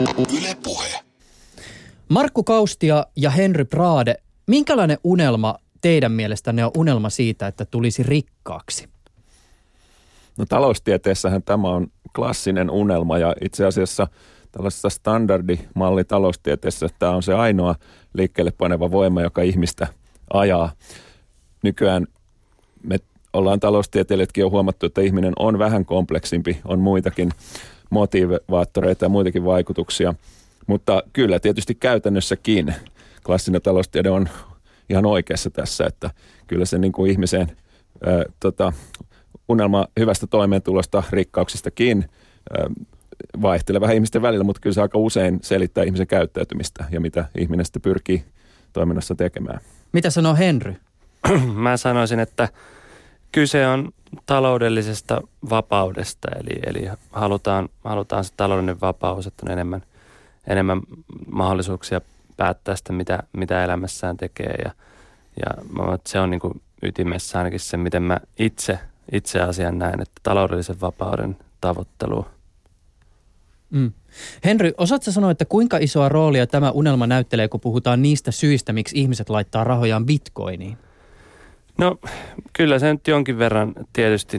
Yle Puhe. Markku Kaustia ja Henry Praade, minkälainen unelma teidän mielestänne on unelma siitä, että tulisi rikkaaksi? No taloustieteessähän tämä on klassinen unelma ja itse asiassa tällaisessa standardimalli taloustieteessä tämä on se ainoa liikkeelle paneva voima, joka ihmistä ajaa. Nykyään me ollaan taloustieteilijätkin jo huomattu, että ihminen on vähän kompleksimpi, on muitakin motivaattoreita ja muitakin vaikutuksia. Mutta kyllä tietysti käytännössäkin klassinen taloustiede on ihan oikeassa tässä, että kyllä se niin kuin ihmisen ää, tota, unelma hyvästä toimeentulosta, rikkauksistakin ää, vaihtelee vähän ihmisten välillä, mutta kyllä se aika usein selittää ihmisen käyttäytymistä ja mitä ihminen sitten pyrkii toiminnassa tekemään. Mitä sanoo Henry? Mä sanoisin, että kyse on taloudellisesta vapaudesta, eli, eli halutaan, halutaan se taloudellinen vapaus, että on enemmän, enemmän mahdollisuuksia päättää sitä, mitä, mitä elämässään tekee. Ja, ja se on niin kuin ytimessä ainakin se, miten mä itse, itse asian näen, että taloudellisen vapauden tavoittelu. Mm. Henry, osaatko sanoa, että kuinka isoa roolia tämä unelma näyttelee, kun puhutaan niistä syistä, miksi ihmiset laittaa rahojaan bitcoiniin? No kyllä se nyt jonkin verran tietysti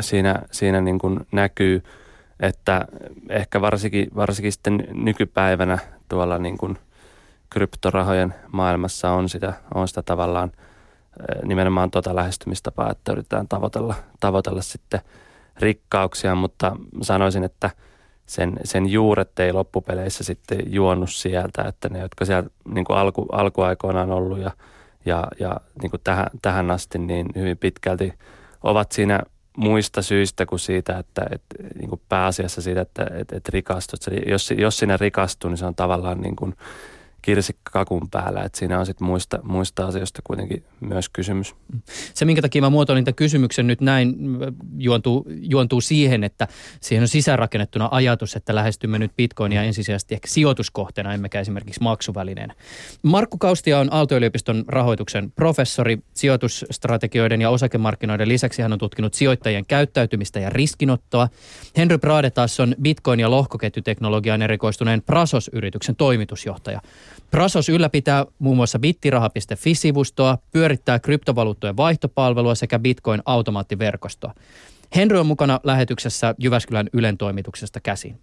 siinä, siinä niin kuin näkyy, että ehkä varsinkin, varsinkin sitten nykypäivänä tuolla niin kuin kryptorahojen maailmassa on sitä, on sitä tavallaan nimenomaan tuota lähestymistapaa, että yritetään tavoitella, tavoitella sitten rikkauksia, mutta sanoisin, että sen, sen juuret ei loppupeleissä sitten juonnut sieltä, että ne, jotka siellä niin kuin alku, alkuaikoina on ollut ja – ja, ja niin kuin tähän, tähän asti niin hyvin pitkälti ovat siinä muista syistä kuin siitä, että, että niin kuin pääasiassa siitä, että, että, että rikastut. Jos, jos sinä rikastuu, niin se on tavallaan niin kuin kirsikka kakun päällä. Että siinä on sitten muista, muista asioista kuitenkin myös kysymys. Se, minkä takia mä muotoilin tämän kysymyksen nyt näin, juontuu, juontuu siihen, että siihen on sisäänrakennettuna ajatus, että lähestymme nyt bitcoinia ensisijaisesti ehkä sijoituskohteena, emmekä esimerkiksi maksuvälineen. Markku Kaustia on Aalto-yliopiston rahoituksen professori sijoitusstrategioiden ja osakemarkkinoiden lisäksi hän on tutkinut sijoittajien käyttäytymistä ja riskinottoa. Henry Prade taas on bitcoin- ja lohkoketjuteknologiaan erikoistuneen Prasos-yrityksen toimitusjohtaja. Prasos ylläpitää muun muassa bittiraha.fi-sivustoa, pyörittää kryptovaluuttojen vaihtopalvelua sekä Bitcoin-automaattiverkostoa. Henry on mukana lähetyksessä Jyväskylän Ylen toimituksesta käsin.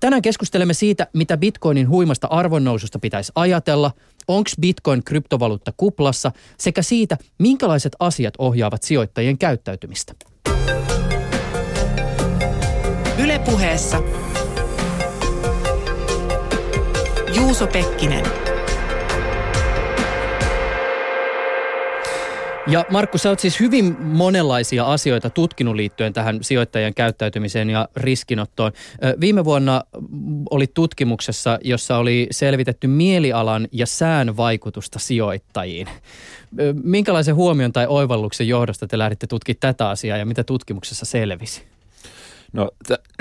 Tänään keskustelemme siitä, mitä Bitcoinin huimasta arvonnoususta pitäisi ajatella, onko Bitcoin kryptovaluutta kuplassa sekä siitä, minkälaiset asiat ohjaavat sijoittajien käyttäytymistä. Ylepuheessa Juuso Pekkinen. Ja Markku, sä oot siis hyvin monenlaisia asioita tutkinut liittyen tähän sijoittajien käyttäytymiseen ja riskinottoon. Viime vuonna oli tutkimuksessa, jossa oli selvitetty mielialan ja sään vaikutusta sijoittajiin. Minkälaisen huomion tai oivalluksen johdosta te lähditte tutkimaan tätä asiaa ja mitä tutkimuksessa selvisi? No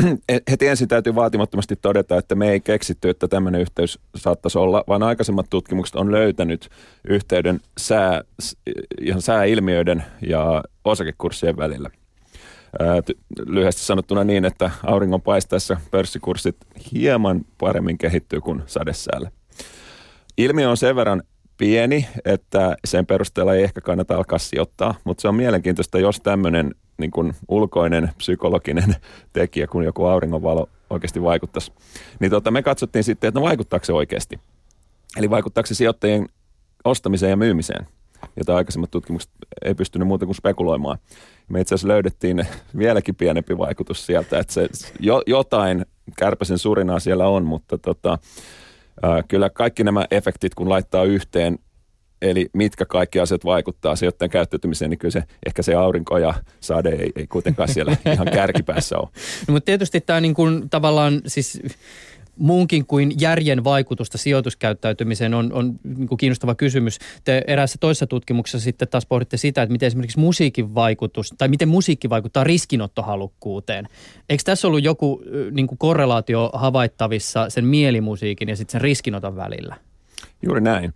heti ensin täytyy vaatimattomasti todeta, että me ei keksitty, että tämmöinen yhteys saattaisi olla, vaan aikaisemmat tutkimukset on löytänyt yhteyden sää, ihan sääilmiöiden ja osakekurssien välillä. lyhyesti sanottuna niin, että auringon paistaessa pörssikurssit hieman paremmin kehittyy kuin sadesäällä. Ilmiö on sen verran pieni, että sen perusteella ei ehkä kannata alkaa sijoittaa, mutta se on mielenkiintoista, jos tämmöinen niin kuin ulkoinen psykologinen tekijä, kun joku auringonvalo oikeasti vaikuttaisi. Niin tota, me katsottiin sitten, että no vaikuttaako se oikeasti. Eli vaikuttaako se sijoittajien ostamiseen ja myymiseen, jota aikaisemmat tutkimukset ei pystynyt muuta kuin spekuloimaan. Me itse asiassa löydettiin vieläkin pienempi vaikutus sieltä, että se jo, jotain kärpäsen surinaa siellä on, mutta tota, kyllä kaikki nämä efektit, kun laittaa yhteen, Eli mitkä kaikki asiat vaikuttaa sijoittajan käyttäytymiseen, niin kyllä se, ehkä se aurinko ja sade ei, ei kuitenkaan siellä ihan kärkipäässä ole. No, mutta tietysti tämä niin kuin tavallaan siis muunkin kuin järjen vaikutusta sijoituskäyttäytymiseen on, on niin kuin kiinnostava kysymys. Te eräässä toisessa tutkimuksessa sitten taas pohditte sitä, että miten esimerkiksi musiikin vaikutus, tai miten musiikki vaikuttaa riskinottohalukkuuteen. Eikö tässä ollut joku niin kuin korrelaatio havaittavissa sen mielimusiikin ja sitten sen riskinoton välillä? Juuri näin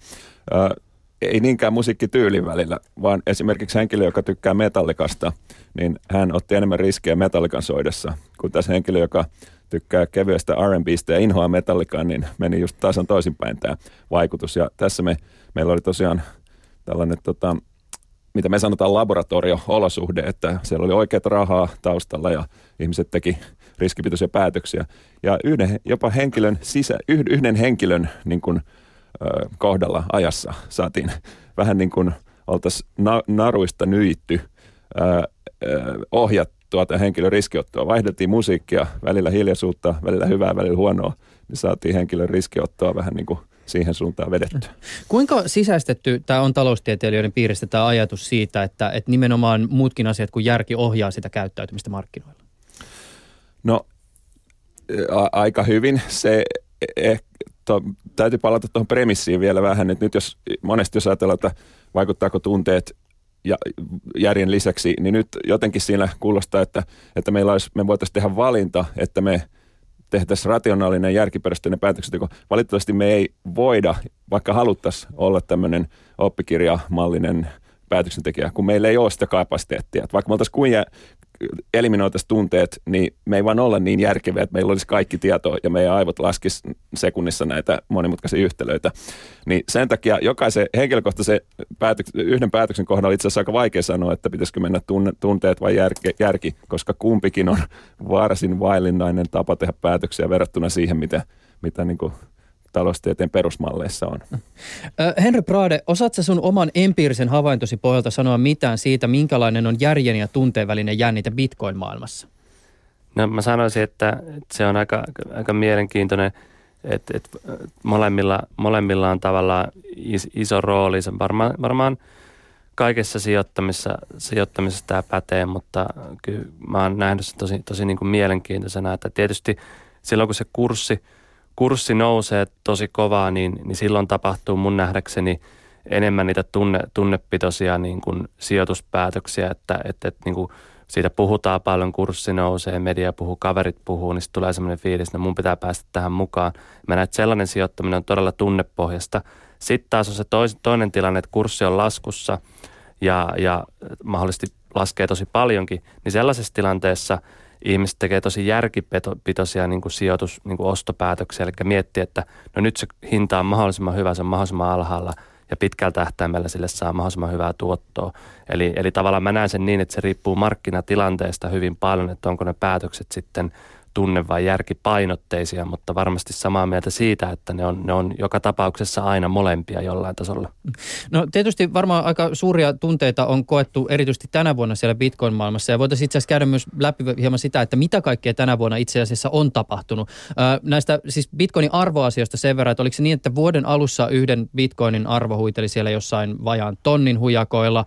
ei niinkään musiikkityylin välillä, vaan esimerkiksi henkilö, joka tykkää metallikasta, niin hän otti enemmän riskejä metallikan soidessa kuin tässä henkilö, joka tykkää kevyestä R&Bstä ja inhoa metallikaan, niin meni just tasan toisinpäin tämä vaikutus. Ja tässä me, meillä oli tosiaan tällainen, tota, mitä me sanotaan laboratorio-olosuhde, että siellä oli oikeat rahaa taustalla ja ihmiset teki riskipitoisia päätöksiä. Ja yhden, jopa henkilön sisä, yhden henkilön niin kuin, kohdalla ajassa saatiin vähän niin kuin oltaisiin na, naruista nyitty ohjattua tai henkilön riskiottoa. Vaihdeltiin musiikkia, välillä hiljaisuutta, välillä hyvää, välillä huonoa, niin saatiin henkilön riskiottoa vähän niin kuin siihen suuntaan vedetty. Kuinka sisäistetty tämä on taloustieteilijöiden piiristä tämä ajatus siitä, että, että nimenomaan muutkin asiat kuin järki ohjaa sitä käyttäytymistä markkinoilla? No a- aika hyvin. Se eh, to, täytyy palata tuohon premissiin vielä vähän, että nyt jos monesti jos ajatellaan, että vaikuttaako tunteet ja järjen lisäksi, niin nyt jotenkin siinä kuulostaa, että, että meillä olisi, me voitaisiin tehdä valinta, että me tehtäisiin rationaalinen järkiperäinen päätöksenteko. Valitettavasti me ei voida, vaikka haluttaisiin olla tämmöinen oppikirjamallinen päätöksentekijä, kun meillä ei ole sitä kapasiteettia. Että vaikka me oltaisiin kuin eliminoitaisiin tunteet, niin me ei vaan olla niin järkeviä, että meillä olisi kaikki tieto ja meidän aivot laskisi sekunnissa näitä monimutkaisia yhtälöitä. Niin sen takia jokaisen henkilökohtaisen päätök- yhden päätöksen kohdalla itse asiassa aika vaikea sanoa, että pitäisikö mennä tunne, tunteet vai järki, järki, koska kumpikin on varsin vaillinnainen tapa tehdä päätöksiä verrattuna siihen, mitä, mitä niin kuin taloustieteen perusmalleissa on. Henry Prade, osaatko sun oman empiirisen havaintosi pohjalta sanoa mitään siitä, minkälainen on järjen ja tunteen välinen jännite Bitcoin-maailmassa? No mä sanoisin, että, se on aika, aika mielenkiintoinen, että, että molemmilla, molemmilla on tavallaan iso rooli. Se varmaan, varmaan kaikessa sijoittamisessa, sijoittamisessa tämä pätee, mutta kyllä mä oon nähnyt sen tosi, tosi niin kuin mielenkiintoisena, että tietysti silloin kun se kurssi – kurssi nousee tosi kovaa, niin, niin silloin tapahtuu mun nähdäkseni enemmän niitä tunne, tunnepitoisia niin kuin sijoituspäätöksiä, että, että, että niin kuin siitä puhutaan paljon, kurssi nousee, media puhuu, kaverit puhuu, niin sitten tulee semmoinen fiilis, että mun pitää päästä tähän mukaan. Mä näen, että sellainen sijoittaminen on todella tunnepohjasta. Sitten taas on se tois, toinen tilanne, että kurssi on laskussa ja, ja mahdollisesti laskee tosi paljonkin, niin sellaisessa tilanteessa – ihmiset tekee tosi järkipitoisia niin kuin sijoitus, niin kuin ostopäätöksiä, eli miettii, että no nyt se hinta on mahdollisimman hyvä, se on mahdollisimman alhaalla ja pitkällä tähtäimellä sille saa mahdollisimman hyvää tuottoa. Eli, eli tavallaan mä näen sen niin, että se riippuu markkinatilanteesta hyvin paljon, että onko ne päätökset sitten – tunne- vai järkipainotteisia, mutta varmasti samaa mieltä siitä, että ne on, ne on joka tapauksessa aina molempia jollain tasolla. No tietysti varmaan aika suuria tunteita on koettu erityisesti tänä vuonna siellä Bitcoin-maailmassa ja voitaisiin itse asiassa käydä myös läpi hieman sitä, että mitä kaikkea tänä vuonna itse asiassa on tapahtunut. Näistä siis Bitcoinin arvoasioista sen verran, että oliko se niin, että vuoden alussa yhden Bitcoinin arvo huiteli siellä jossain vajaan tonnin hujakoilla.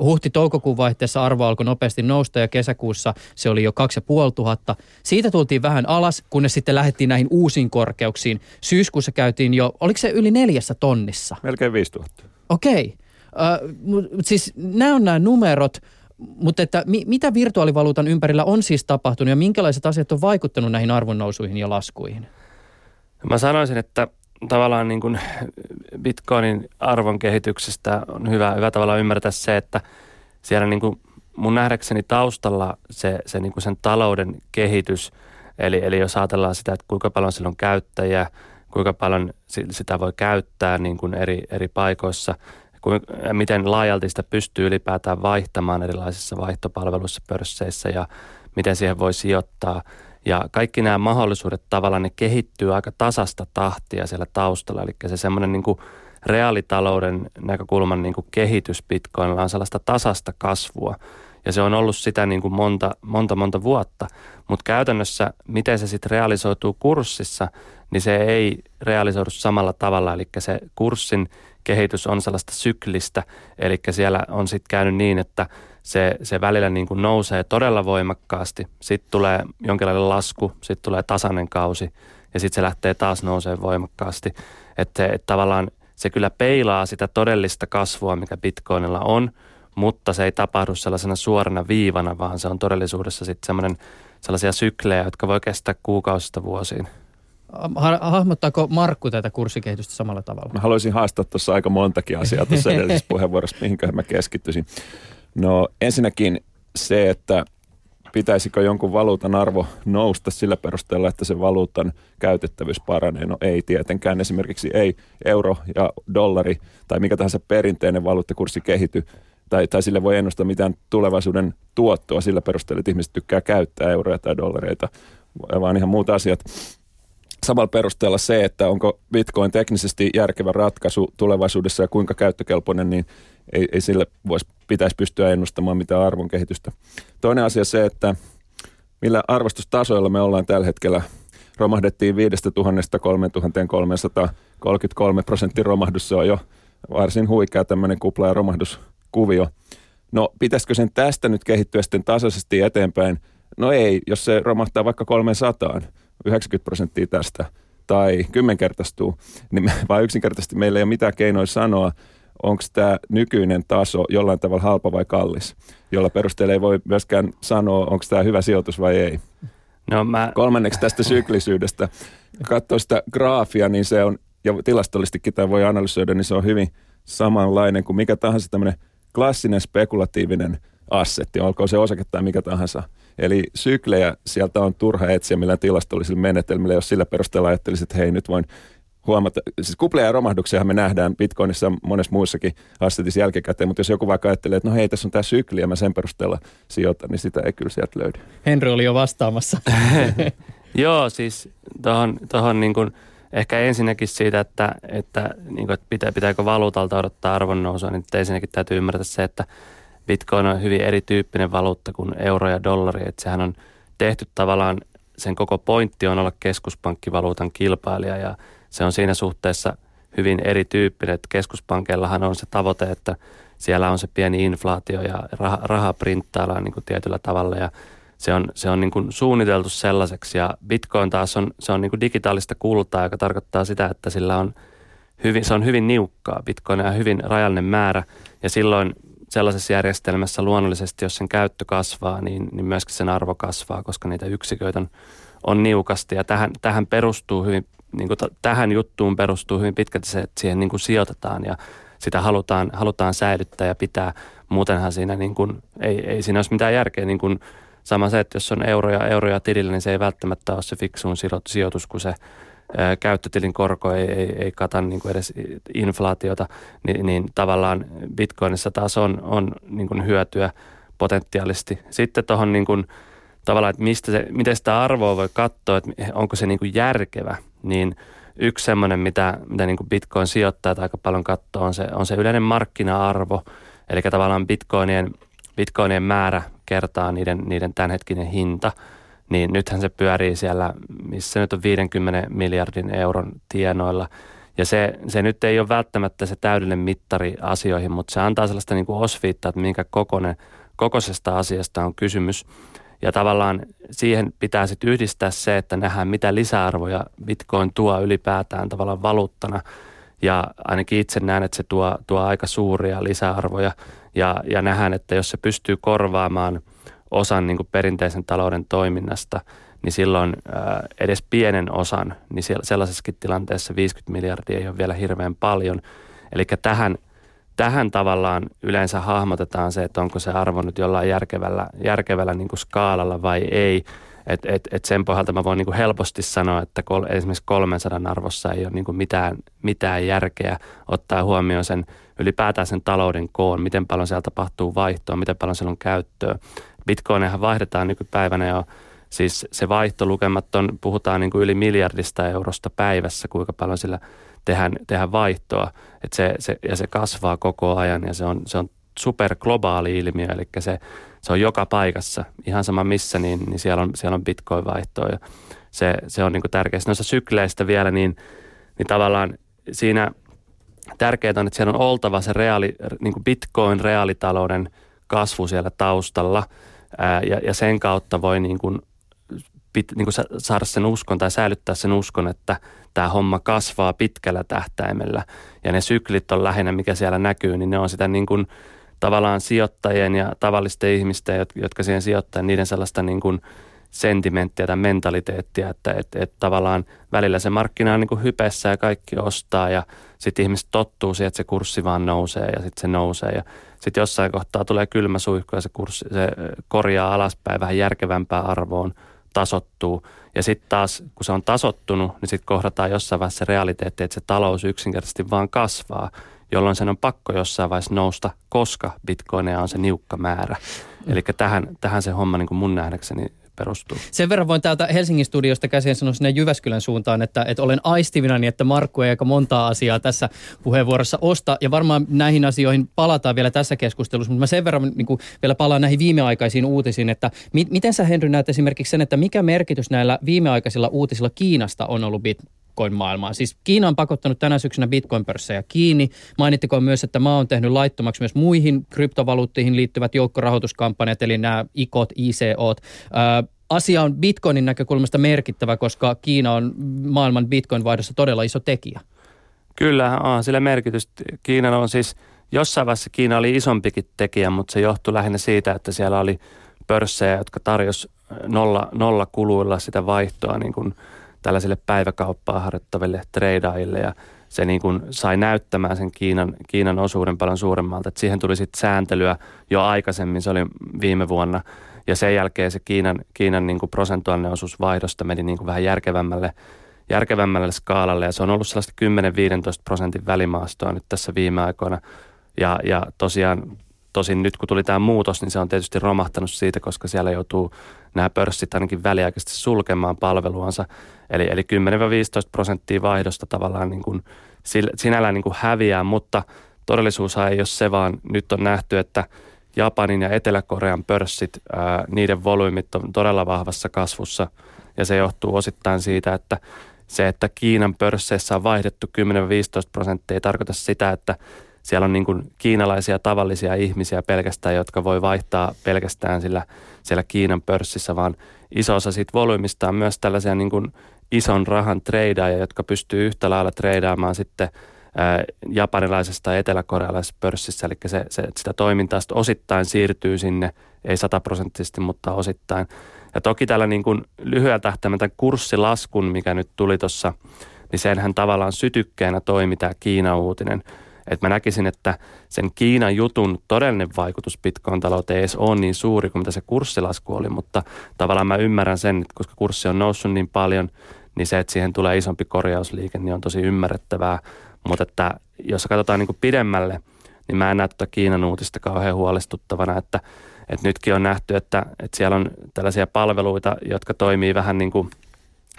Huhti-toukokuun vaihteessa arvo alkoi nopeasti nousta ja kesäkuussa se oli jo 2500. Siitä tultiin vähän alas, kunnes sitten lähdettiin näihin uusiin korkeuksiin. Syyskuussa käytiin jo, oliko se yli neljässä tonnissa? Melkein 5000. Okei. Okay. Uh, siis nämä on nämä numerot, mutta että mi, mitä virtuaalivaluutan ympärillä on siis tapahtunut ja minkälaiset asiat on vaikuttanut näihin arvonnousuihin ja laskuihin? Mä sanoisin, että tavallaan niin kuin Bitcoinin arvon kehityksestä on hyvä, hyvä tavalla ymmärtää se, että siellä niin kuin mun nähdäkseni taustalla se, se niin kuin sen talouden kehitys, eli, eli jos ajatellaan sitä, että kuinka paljon sillä on käyttäjiä, kuinka paljon sitä voi käyttää niin kuin eri, eri paikoissa, miten laajalti sitä pystyy ylipäätään vaihtamaan erilaisissa vaihtopalveluissa, pörsseissä ja miten siihen voi sijoittaa. Ja kaikki nämä mahdollisuudet tavallaan ne kehittyy aika tasasta tahtia siellä taustalla, eli se semmoinen niin kuin reaalitalouden näkökulman niin kuin kehitys Bitcoinilla on sellaista tasasta kasvua. Ja se on ollut sitä niin kuin monta, monta, monta vuotta. Mutta käytännössä, miten se sitten realisoituu kurssissa, niin se ei realisoidu samalla tavalla. Eli se kurssin kehitys on sellaista syklistä. Eli siellä on sitten käynyt niin, että se, se välillä niin kuin nousee todella voimakkaasti. Sitten tulee jonkinlainen lasku, sitten tulee tasainen kausi ja sitten se lähtee taas nousee voimakkaasti. Että et tavallaan se kyllä peilaa sitä todellista kasvua, mikä Bitcoinilla on – mutta se ei tapahdu sellaisena suorana viivana, vaan se on todellisuudessa sitten semmoinen sellaisia syklejä, jotka voi kestää kuukausista vuosiin. Hahmottaako Markku tätä kurssikehitystä samalla tavalla? Mä haluaisin haastaa tuossa aika montakin asiaa tuossa edellisessä puheenvuorossa, mihinkä mä keskittyisin. No ensinnäkin se, että pitäisikö jonkun valuutan arvo nousta sillä perusteella, että se valuutan käytettävyys paranee? No ei tietenkään. Esimerkiksi ei euro ja dollari tai mikä tahansa perinteinen valuuttakurssi kehity tai, tai sille voi ennustaa mitään tulevaisuuden tuottoa sillä perusteella, että ihmiset tykkää käyttää euroja tai dollareita, vaan ihan muut asiat. Samalla perusteella se, että onko bitcoin teknisesti järkevä ratkaisu tulevaisuudessa ja kuinka käyttökelpoinen, niin ei, ei sille voisi, pitäisi pystyä ennustamaan mitään arvon kehitystä. Toinen asia se, että millä arvostustasoilla me ollaan tällä hetkellä. Romahdettiin 5000 3333 prosentin romahdus, se on jo varsin huikea tämmöinen kupla- ja romahduskuvio. No pitäisikö sen tästä nyt kehittyä sitten tasaisesti eteenpäin? No ei, jos se romahtaa vaikka 300, 90 prosenttia tästä tai kymmenkertaistuu, niin vaan yksinkertaisesti meillä ei ole mitään keinoja sanoa, onko tämä nykyinen taso jollain tavalla halpa vai kallis, jolla perusteella ei voi myöskään sanoa, onko tämä hyvä sijoitus vai ei. No, mä... Kolmanneksi tästä syklisyydestä. Katsoa sitä graafia, niin se on, ja tilastollistikin tämä voi analysoida, niin se on hyvin samanlainen kuin mikä tahansa tämmöinen klassinen spekulatiivinen assetti, olkoon se osake tai mikä tahansa. Eli syklejä sieltä on turha etsiä millään tilastollisilla menetelmillä, jos sillä perusteella ajattelisit, että hei nyt voin huomata, siis kupleja ja romahduksia me nähdään Bitcoinissa monessa muussakin assetissa jälkikäteen, mutta jos joku vaikka ajattelee, että no hei, tässä on tämä sykli ja mä sen perusteella sijoitan, niin sitä ei kyllä sieltä löydy. Henry oli jo vastaamassa. Joo, siis tuohon, tohon niin kuin, ehkä ensinnäkin siitä, että, että, niin kuin, että pitää, pitääkö valuutalta odottaa arvon nousua, niin ensinnäkin täytyy ymmärtää se, että Bitcoin on hyvin erityyppinen valuutta kuin euro ja dollari, että sehän on tehty tavallaan, sen koko pointti on olla keskuspankkivaluutan kilpailija ja se on siinä suhteessa hyvin erityyppinen, että keskuspankeillahan on se tavoite, että siellä on se pieni inflaatio ja raha, raha printtaillaan niin tietyllä tavalla ja se on, se on niin kuin suunniteltu sellaiseksi ja Bitcoin taas on, se on niin kuin digitaalista kultaa, joka tarkoittaa sitä, että sillä on hyvin, se on hyvin niukkaa. Bitcoin on hyvin rajallinen määrä ja silloin sellaisessa järjestelmässä luonnollisesti, jos sen käyttö kasvaa, niin, niin myöskin sen arvo kasvaa, koska niitä yksiköitä on, on niukasti ja tähän, tähän perustuu hyvin niin kuin t- tähän juttuun perustuu hyvin pitkälti se, että siihen niin kuin sijoitetaan ja sitä halutaan, halutaan säilyttää ja pitää. Muutenhan siinä niin kuin, ei, ei siinä olisi mitään järkeä. Niin kuin sama se, että jos on euroja, euroja tilillä, niin se ei välttämättä ole se fiksuun sijoitus, kun se ää, käyttötilin korko ei, ei, ei kata niin kuin edes inflaatiota, niin, niin tavallaan bitcoinissa taas on, on niin kuin hyötyä potentiaalisesti. Sitten tuohon niin kuin, tavallaan, että mistä se, miten sitä arvoa voi katsoa, että onko se niin kuin järkevä, niin yksi semmoinen, mitä, mitä niin kuin Bitcoin sijoittajat aika paljon katsoo, on se, on se yleinen markkina-arvo, eli tavallaan Bitcoinien, Bitcoinien määrä kertaa niiden, niiden tämänhetkinen hinta, niin nythän se pyörii siellä, missä nyt on 50 miljardin euron tienoilla, ja se, se nyt ei ole välttämättä se täydellinen mittari asioihin, mutta se antaa sellaista niin kuin osviittaa, että minkä kokoinen, kokoisesta asiasta on kysymys. Ja tavallaan siihen pitää sitten yhdistää se, että nähdään mitä lisäarvoja Bitcoin tuo ylipäätään tavallaan valuuttana. Ja ainakin itse näen, että se tuo, tuo aika suuria lisäarvoja. Ja, ja nähdään, että jos se pystyy korvaamaan osan niin kuin perinteisen talouden toiminnasta, niin silloin ää, edes pienen osan, niin sellaisessakin tilanteessa 50 miljardia ei ole vielä hirveän paljon. Eli tähän – tähän tavallaan yleensä hahmotetaan se, että onko se arvo nyt jollain järkevällä, järkevällä niin kuin skaalalla vai ei. Et, et, et sen pohjalta mä voin niin kuin helposti sanoa, että kol, esimerkiksi 300 arvossa ei ole niin kuin mitään, mitään järkeä ottaa huomioon sen ylipäätään sen talouden koon, miten paljon siellä tapahtuu vaihtoa, miten paljon siellä on käyttöä. Bitcoinehan vaihdetaan nykypäivänä jo, siis se vaihtolukemat on, puhutaan niin kuin yli miljardista eurosta päivässä, kuinka paljon sillä – tehdä, tehdä vaihtoa. Et se, se, ja se kasvaa koko ajan ja se on, se on superglobaali ilmiö, eli se, se on joka paikassa, ihan sama missä, niin, niin siellä on, siellä on bitcoin-vaihtoa ja se, se on niin tärkeää. Noissa sykleistä vielä, niin, niin tavallaan siinä tärkeää on, että siellä on oltava se reaali, niin bitcoin-reaalitalouden kasvu siellä taustalla ää, ja, ja sen kautta voi niin kuin, pit, niin kuin saada sen uskon tai säilyttää sen uskon, että tämä homma kasvaa pitkällä tähtäimellä ja ne syklit on lähinnä, mikä siellä näkyy, niin ne on sitä niin kuin tavallaan sijoittajien ja tavallisten ihmisten, jotka siihen sijoittaa, niiden sellaista niin kuin sentimenttiä tai mentaliteettia, että et, et tavallaan välillä se markkina on niin kuin hypessä ja kaikki ostaa ja sitten ihmiset tottuu siihen, että se kurssi vaan nousee ja sitten se nousee ja sitten jossain kohtaa tulee kylmä suihku ja se, kurssi, se korjaa alaspäin vähän järkevämpään arvoon, tasottuu. Ja sitten taas kun se on tasottunut, niin sitten kohdataan jossain vaiheessa se realiteetti, että se talous yksinkertaisesti vaan kasvaa jolloin sen on pakko jossain vaiheessa nousta, koska bitcoineja on se niukka määrä. Mm. Eli tähän, tähän se homma niin kuin mun nähdäkseni perustuu. Sen verran voin täältä Helsingin studiosta käsin sanoa sinne Jyväskylän suuntaan, että, että olen aistivinani, että Markku ei aika montaa asiaa tässä puheenvuorossa osta. Ja varmaan näihin asioihin palataan vielä tässä keskustelussa, mutta mä sen verran niin kuin vielä palaan näihin viimeaikaisiin uutisiin, että mi- miten sä Henry näet esimerkiksi sen, että mikä merkitys näillä viimeaikaisilla uutisilla Kiinasta on ollut bit- Bitcoin-maailmaan. Siis Kiina on pakottanut tänä syksynä Bitcoin-pörssejä kiinni. Mainittikoon myös, että maa on tehnyt laittomaksi myös muihin kryptovaluuttiin liittyvät joukkorahoituskampanjat, eli nämä ICOt, ICOt. Ö, asia on Bitcoinin näkökulmasta merkittävä, koska Kiina on maailman Bitcoin-vaihdossa todella iso tekijä. Kyllä, on sillä merkitystä. Kiina on siis, jossain vaiheessa Kiina oli isompikin tekijä, mutta se johtui lähinnä siitä, että siellä oli pörssejä, jotka tarjosi nolla, nolla kuluilla sitä vaihtoa niin kuin – tällaisille päiväkauppaa harjoittaville treidaajille ja se niin kuin sai näyttämään sen Kiinan, Kiinan osuuden paljon suuremmalta. Et siihen tuli sitten sääntelyä jo aikaisemmin, se oli viime vuonna. Ja sen jälkeen se Kiinan, Kiinan niin kuin prosentuaalinen osuus vaihdosta meni niin kuin vähän järkevämmälle, järkevämmälle skaalalle. Ja se on ollut sellaista 10-15 prosentin välimaastoa nyt tässä viime aikoina. Ja, ja tosiaan Tosin nyt kun tuli tämä muutos, niin se on tietysti romahtanut siitä, koska siellä joutuu nämä pörssit ainakin väliaikaisesti sulkemaan palveluansa. Eli, eli 10-15 prosenttia vaihdosta tavallaan niin kuin sinällään niin kuin häviää, mutta todellisuus ei ole se, vaan nyt on nähty, että Japanin ja Etelä-Korean pörssit, ää, niiden volyymit on todella vahvassa kasvussa ja se johtuu osittain siitä, että se, että Kiinan pörsseissä on vaihdettu 10-15 prosenttia ei tarkoita sitä, että siellä on niin kuin kiinalaisia tavallisia ihmisiä pelkästään, jotka voi vaihtaa pelkästään sillä, siellä Kiinan pörssissä, vaan iso osa siitä volyymista on myös tällaisia niin kuin ison rahan treidaajia, jotka pystyy yhtä lailla treidaamaan sitten ää, japanilaisesta ja eteläkorealaisessa pörssissä, eli se, se, sitä toimintaa osittain siirtyy sinne, ei sataprosenttisesti, mutta osittain. Ja toki tällä niin kuin lyhyellä tähtäimellä kurssilaskun, mikä nyt tuli tuossa, niin senhän tavallaan sytykkeenä toimi tämä Kiina-uutinen – et mä näkisin, että sen Kiinan jutun todellinen vaikutus Bitcoin-talouteen ei ole niin suuri kuin mitä se kurssilasku oli, mutta tavallaan mä ymmärrän sen, että koska kurssi on noussut niin paljon, niin se, että siihen tulee isompi korjausliike, niin on tosi ymmärrettävää. Mutta että jos katsotaan niin kuin pidemmälle, niin mä en näe tuota Kiinan uutista kauhean huolestuttavana, että, että nytkin on nähty, että, että siellä on tällaisia palveluita, jotka toimii vähän niin kuin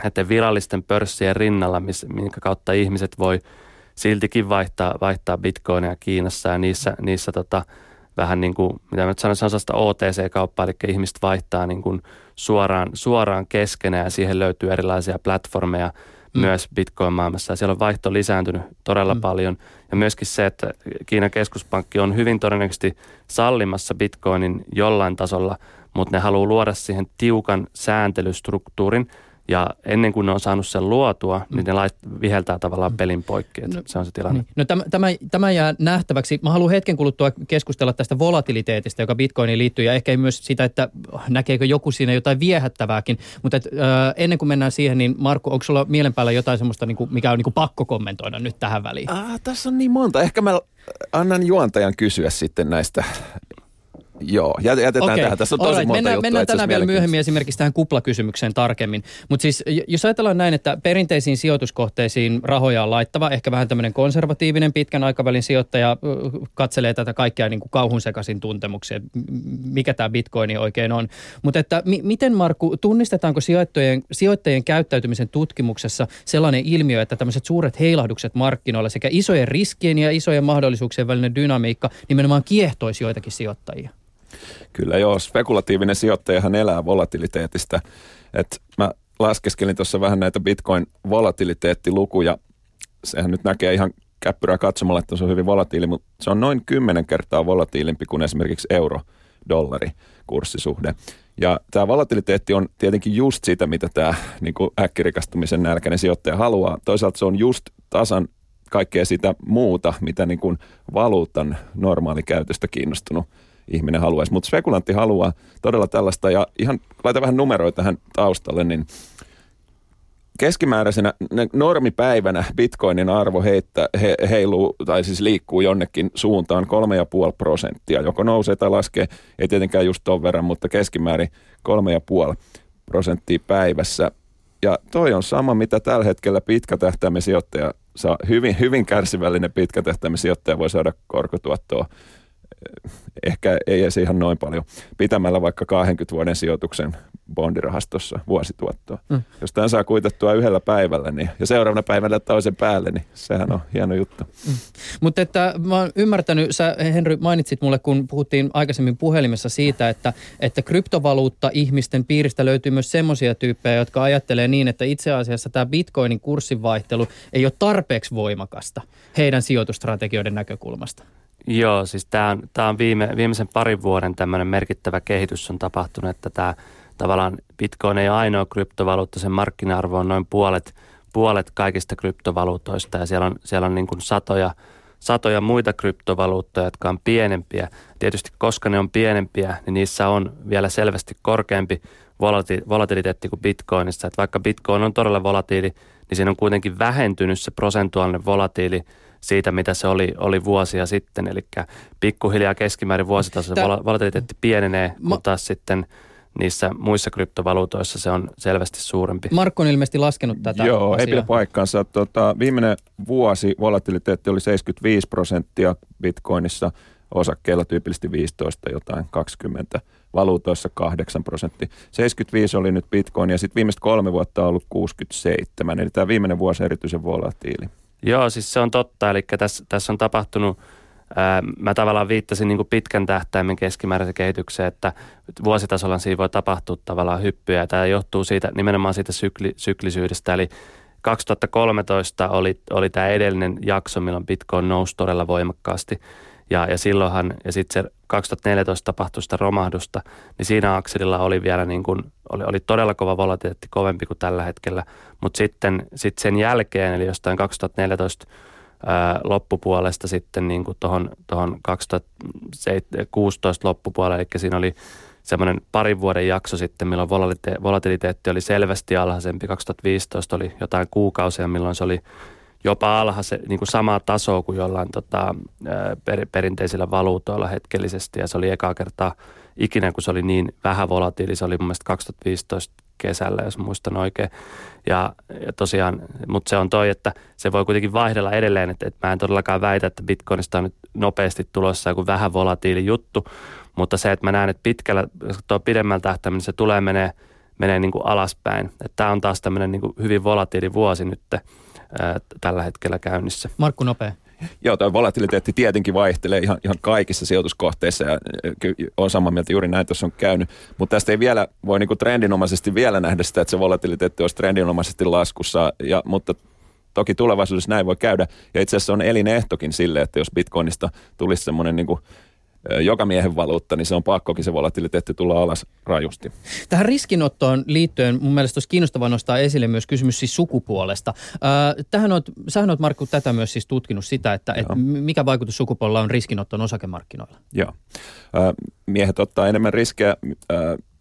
näiden virallisten pörssien rinnalla, minkä kautta ihmiset voi – siltikin vaihtaa, vaihtaa bitcoineja Kiinassa ja niissä, niissä tota, vähän niin kuin, mitä mä nyt sanoin, se on sellaista OTC-kauppaa, eli ihmiset vaihtaa niin kuin suoraan, suoraan keskenään ja siihen löytyy erilaisia platformeja mm. myös Bitcoin-maailmassa. Ja siellä on vaihto lisääntynyt todella mm. paljon. Ja myöskin se, että Kiinan keskuspankki on hyvin todennäköisesti sallimassa Bitcoinin jollain tasolla, mutta ne haluaa luoda siihen tiukan sääntelystruktuurin – ja ennen kuin ne on saanut sen luotua, mm. niin ne lait, viheltää tavallaan mm. pelin poikki. No, se on se tilanne. Niin. No tämä, tämä, tämä jää nähtäväksi. Mä haluan hetken kuluttua keskustella tästä volatiliteetista, joka bitcoiniin liittyy, ja ehkä myös sitä, että näkeekö joku siinä jotain viehättävääkin. Mutta et, äh, ennen kuin mennään siihen, niin Markku, onko sulla mielen päällä jotain sellaista, niin kuin, mikä on niin kuin pakko kommentoida nyt tähän väliin? Ah, tässä on niin monta. Ehkä mä annan juontajan kysyä sitten näistä Joo, jätetään okay. tähän. Tässä on tosi right. monta Mennään, juttua, mennään tänään vielä myöhemmin esimerkiksi tähän kuplakysymykseen tarkemmin. Mutta siis jos ajatellaan näin, että perinteisiin sijoituskohteisiin rahoja on laittava, ehkä vähän tämmöinen konservatiivinen pitkän aikavälin sijoittaja katselee tätä kaikkea niin kuin kauhun sekaisin tuntemuksia, mikä tämä bitcoini oikein on. Mutta että mi- miten Markku, tunnistetaanko sijoittajien, sijoittajien käyttäytymisen tutkimuksessa sellainen ilmiö, että tämmöiset suuret heilahdukset markkinoilla sekä isojen riskien ja isojen mahdollisuuksien välinen dynamiikka nimenomaan kiehtoisi joitakin sijoittajia? Kyllä joo, spekulatiivinen sijoittajahan elää volatiliteetistä. Et mä laskeskelin tuossa vähän näitä bitcoin volatiliteettilukuja. Sehän nyt näkee ihan käppyrää katsomalla, että se on hyvin volatiili, mutta se on noin kymmenen kertaa volatiilimpi kuin esimerkiksi euro-dollari kurssisuhde. Ja tämä volatiliteetti on tietenkin just sitä, mitä tämä niin äkkirikastumisen nälkäinen sijoittaja haluaa. Toisaalta se on just tasan kaikkea sitä muuta, mitä niin kuin valuutan normaalikäytöstä kiinnostunut ihminen haluaisi. Mutta spekulantti haluaa todella tällaista ja ihan laita vähän numeroita tähän taustalle, niin keskimääräisenä normipäivänä bitcoinin arvo heittää, he, heiluu tai siis liikkuu jonnekin suuntaan 3,5 prosenttia. Joko nousee tai laskee, ei tietenkään just ton verran, mutta keskimäärin 3,5 prosenttia päivässä. Ja toi on sama, mitä tällä hetkellä pitkätähtäimen sijoittaja saa, hyvin, hyvin kärsivällinen pitkätähtäimen sijoittaja voi saada korkotuottoa ehkä ei edes ihan noin paljon, pitämällä vaikka 20 vuoden sijoituksen bondirahastossa vuosituottoa. Mm. Jos tämän saa kuitettua yhdellä päivällä niin, ja seuraavana päivänä toisen päälle, niin sehän on hieno juttu. Mm. Mutta että mä oon ymmärtänyt, sä Henry mainitsit mulle, kun puhuttiin aikaisemmin puhelimessa siitä, että, että kryptovaluutta ihmisten piiristä löytyy myös semmoisia tyyppejä, jotka ajattelee niin, että itse asiassa tämä bitcoinin kurssivaihtelu ei ole tarpeeksi voimakasta heidän sijoitustrategioiden näkökulmasta. Joo, siis tämä on, tää on viime, viimeisen parin vuoden tämmöinen merkittävä kehitys on tapahtunut, että tämä tavallaan Bitcoin ei ole ainoa kryptovaluutta, sen markkina-arvo on noin puolet, puolet kaikista kryptovaluutoista ja siellä on, siellä on niin kuin satoja, satoja muita kryptovaluuttoja, jotka on pienempiä. Tietysti koska ne on pienempiä, niin niissä on vielä selvästi korkeampi volatiliteetti kuin Bitcoinissa. Että vaikka Bitcoin on todella volatiili, niin siinä on kuitenkin vähentynyt se prosentuaalinen volatiili siitä, mitä se oli, oli vuosia sitten. Eli pikkuhiljaa keskimäärin vuositasolla Tää... volatiliteetti pienenee, Ma... mutta taas sitten niissä muissa kryptovaluutoissa se on selvästi suurempi. Markko on ilmeisesti laskenut tätä Joo, asiaa. ei pidä paikkaansa. Tota, viimeinen vuosi volatiliteetti oli 75 prosenttia bitcoinissa, osakkeilla tyypillisesti 15 jotain 20, valuutoissa 8 prosenttia. 75 oli nyt bitcoin ja sitten viimeiset kolme vuotta on ollut 67, eli tämä viimeinen vuosi erityisen volatiili. Joo, siis se on totta. Eli tässä, tässä on tapahtunut, mä tavallaan viittasin niin pitkän tähtäimen keskimääräisen kehitykseen, että vuositasolla siinä voi tapahtua tavallaan hyppyjä. Ja tämä johtuu siitä, nimenomaan siitä sykli, syklisyydestä. Eli 2013 oli, oli tämä edellinen jakso, milloin Bitcoin nousi todella voimakkaasti. Ja, ja silloinhan, ja sitten se 2014 tapahtui sitä romahdusta, niin siinä akselilla oli vielä niin kuin, oli, oli todella kova volatiliteetti, kovempi kuin tällä hetkellä. Mutta sitten sit sen jälkeen, eli jostain 2014 ää, loppupuolesta sitten niin kuin tuohon, tuohon 2016 loppupuolelle, eli siinä oli semmoinen parin vuoden jakso sitten, milloin volatiliteetti oli selvästi alhaisempi. 2015 oli jotain kuukausia, milloin se oli jopa alhaise, niin kuin samaa tasoa kuin jollain tota, per, perinteisillä valuutoilla hetkellisesti. Ja se oli ekaa kertaa ikinä, kun se oli niin vähän volatiili. Se oli mun mielestä 2015 kesällä, jos muistan oikein. Ja, ja tosiaan, mutta se on toi, että se voi kuitenkin vaihdella edelleen, että, että mä en todellakaan väitä, että Bitcoinista on nyt nopeasti tulossa joku vähän volatiili juttu, mutta se, että mä näen, että pitkällä, tuo pidemmällä tähtäimellä se tulee menee, menee niin kuin alaspäin. Tämä on taas tämmöinen niin kuin hyvin volatiili vuosi tällä hetkellä käynnissä. Markku Nopea. Joo, tuo volatiliteetti tietenkin vaihtelee ihan, ihan kaikissa sijoituskohteissa ja on samaa mieltä juuri näin tuossa on käynyt. Mutta tästä ei vielä voi niinku trendinomaisesti vielä nähdä sitä, että se volatiliteetti olisi trendinomaisesti laskussa, ja, mutta toki tulevaisuudessa näin voi käydä. Ja itse asiassa on elinehtokin sille, että jos bitcoinista tulisi semmoinen niinku joka miehen valuutta, niin se on pakkokin se volatiliteetti tulla alas rajusti. Tähän riskinottoon liittyen mun mielestä olisi kiinnostavaa nostaa esille myös kysymys siis sukupuolesta. tähän oot, sähän oot Markku tätä myös siis tutkinut sitä, että et mikä vaikutus sukupuolella on riskinottoon osakemarkkinoilla. Joo. miehet ottaa enemmän riskejä.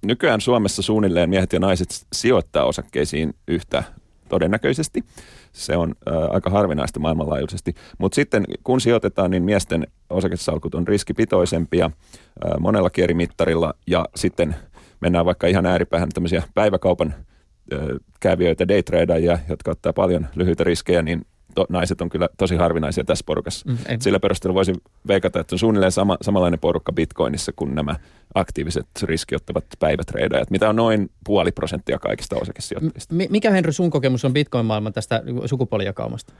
nykyään Suomessa suunnilleen miehet ja naiset sijoittaa osakkeisiin yhtä todennäköisesti. Se on ää, aika harvinaista maailmanlaajuisesti. Mutta sitten kun sijoitetaan, niin miesten osakesalkut on riskipitoisempia ää, monella eri mittarilla ja sitten mennään vaikka ihan ääripäähän tämmöisiä päiväkaupan kävijöitä, daytradeja, jotka ottaa paljon lyhyitä riskejä, niin to, naiset on kyllä tosi harvinaisia tässä porukassa. Mm, Sillä perusteella voisin veikata, että on suunnilleen sama, samanlainen porukka bitcoinissa kuin nämä aktiiviset riskiottavat päivätreidajat, mitä on noin puoli prosenttia kaikista osakesijoittajista. Mikä Henry sun kokemus on bitcoin-maailman tästä sukupuolijakaumasta?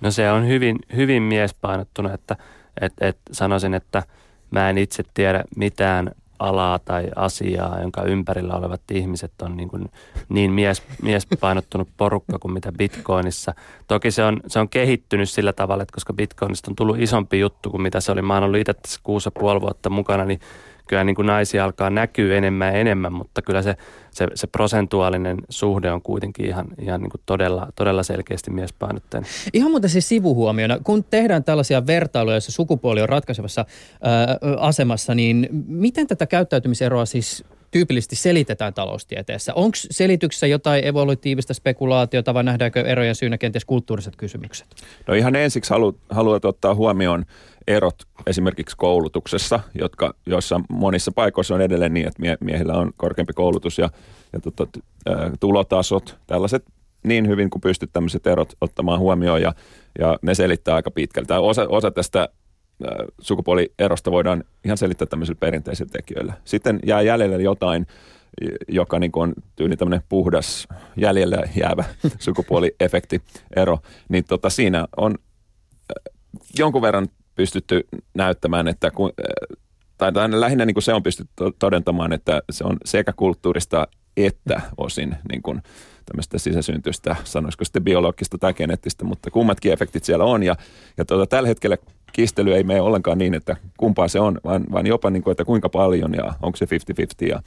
No se on hyvin, hyvin miespainottuna, että et, et sanoisin, että mä en itse tiedä mitään alaa tai asiaa, jonka ympärillä olevat ihmiset on niin, kuin niin mies, miespainottunut porukka kuin mitä Bitcoinissa. Toki se on, se on kehittynyt sillä tavalla, että koska Bitcoinista on tullut isompi juttu kuin mitä se oli. Mä oon ollut itse tässä kuusi puoli vuotta mukana, niin kyllä niin kuin naisia alkaa näkyä enemmän ja enemmän, mutta kyllä se, se, se prosentuaalinen suhde on kuitenkin ihan, ihan niin kuin todella, todella selkeästi miespainotteinen. Ihan muuten siis sivuhuomiona, kun tehdään tällaisia vertailuja, joissa sukupuoli on ratkaisevassa ää, asemassa, niin miten tätä käyttäytymiseroa siis tyypillisesti selitetään taloustieteessä? Onko selityksessä jotain evolutiivista spekulaatiota vai nähdäänkö erojen syynä kenties kulttuuriset kysymykset? No ihan ensiksi halu, haluat ottaa huomioon erot esimerkiksi koulutuksessa, jotka, joissa monissa paikoissa on edelleen niin, että mie, miehillä on korkeampi koulutus ja, ja tota, tulotasot, tällaiset niin hyvin kuin pystyt tämmöiset erot ottamaan huomioon ja, ja ne selittää aika pitkälti. Osa, osa tästä sukupuolierosta voidaan ihan selittää tämmöisillä perinteisillä tekijöillä. Sitten jää jäljelle jotain, joka niin on tyyli tämmöinen puhdas jäljellä jäävä sukupuoliefekti ero, niin tota, siinä on jonkun verran pystytty näyttämään, että kun, tai, tai lähinnä niin kuin se on pystytty todentamaan, että se on sekä kulttuurista että osin niin kuin tämmöistä sisäsyntyistä, sanoisiko sitten biologista tai geneettistä, mutta kummatkin efektit siellä on. Ja, ja tuota, tällä hetkellä kistely ei mene ollenkaan niin, että kumpaa se on, vaan, vaan jopa niin kuin, että kuinka paljon ja onko se 50-50 ja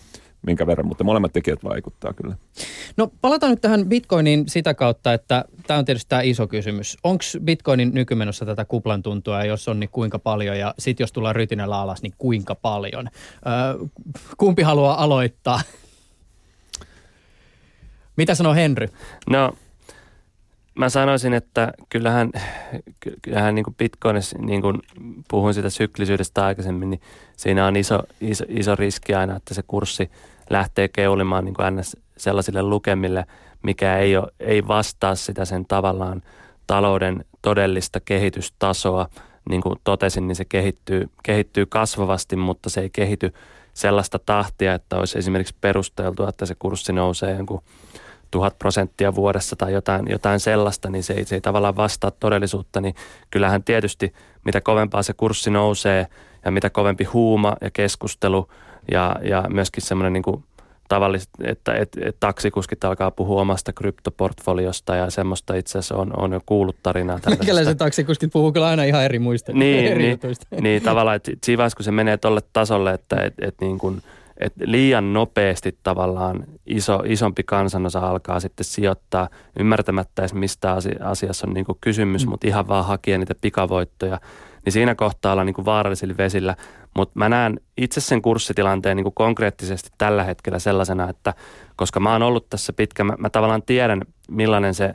minkä verran, mutta molemmat tekijät vaikuttaa kyllä. No palataan nyt tähän bitcoiniin sitä kautta, että tämä on tietysti tämä iso kysymys. Onko bitcoinin nykymenossa tätä kuplan tuntua ja jos on, niin kuinka paljon ja sitten jos tullaan rytinällä alas, niin kuinka paljon? Öö, kumpi haluaa aloittaa? Mitä sanoo Henry? No mä sanoisin, että kyllähän, kyllähän niin kuin Bitcoinissa, niin kuin puhuin siitä syklisyydestä aikaisemmin, niin siinä on iso, iso, iso riski aina, että se kurssi lähtee keulimaan niin kuin sellaisille lukemille, mikä ei, ole, ei vastaa sitä sen tavallaan talouden todellista kehitystasoa. Niin kuin totesin, niin se kehittyy, kehittyy kasvavasti, mutta se ei kehity sellaista tahtia, että olisi esimerkiksi perusteltua, että se kurssi nousee jonkun tuhat prosenttia vuodessa tai jotain, jotain sellaista, niin se ei, se ei tavallaan vastaa todellisuutta, niin kyllähän tietysti mitä kovempaa se kurssi nousee ja mitä kovempi huuma ja keskustelu ja, ja myöskin semmoinen niin kuin tavalliset, että et, et, taksikuskit alkaa puhua omasta kryptoportfoliosta ja semmoista itse asiassa on, on jo kuullut tarinaa. se taksikuskit puhuu kyllä aina ihan eri muista. Niin, eri niin, niin tavallaan, että siinä vaiheessa kun se menee tolle tasolle, että et, et niin kuin – että liian nopeasti tavallaan iso, isompi kansanosa alkaa sitten sijoittaa ymmärtämättä edes mistä asiassa on niin kuin kysymys, mm. mutta ihan vaan hakea niitä pikavoittoja. Niin siinä kohtaa ollaan niin kuin vaarallisilla vesillä. Mutta mä näen itse sen kurssitilanteen niin kuin konkreettisesti tällä hetkellä sellaisena, että koska mä oon ollut tässä pitkä, mä, mä tavallaan tiedän millainen se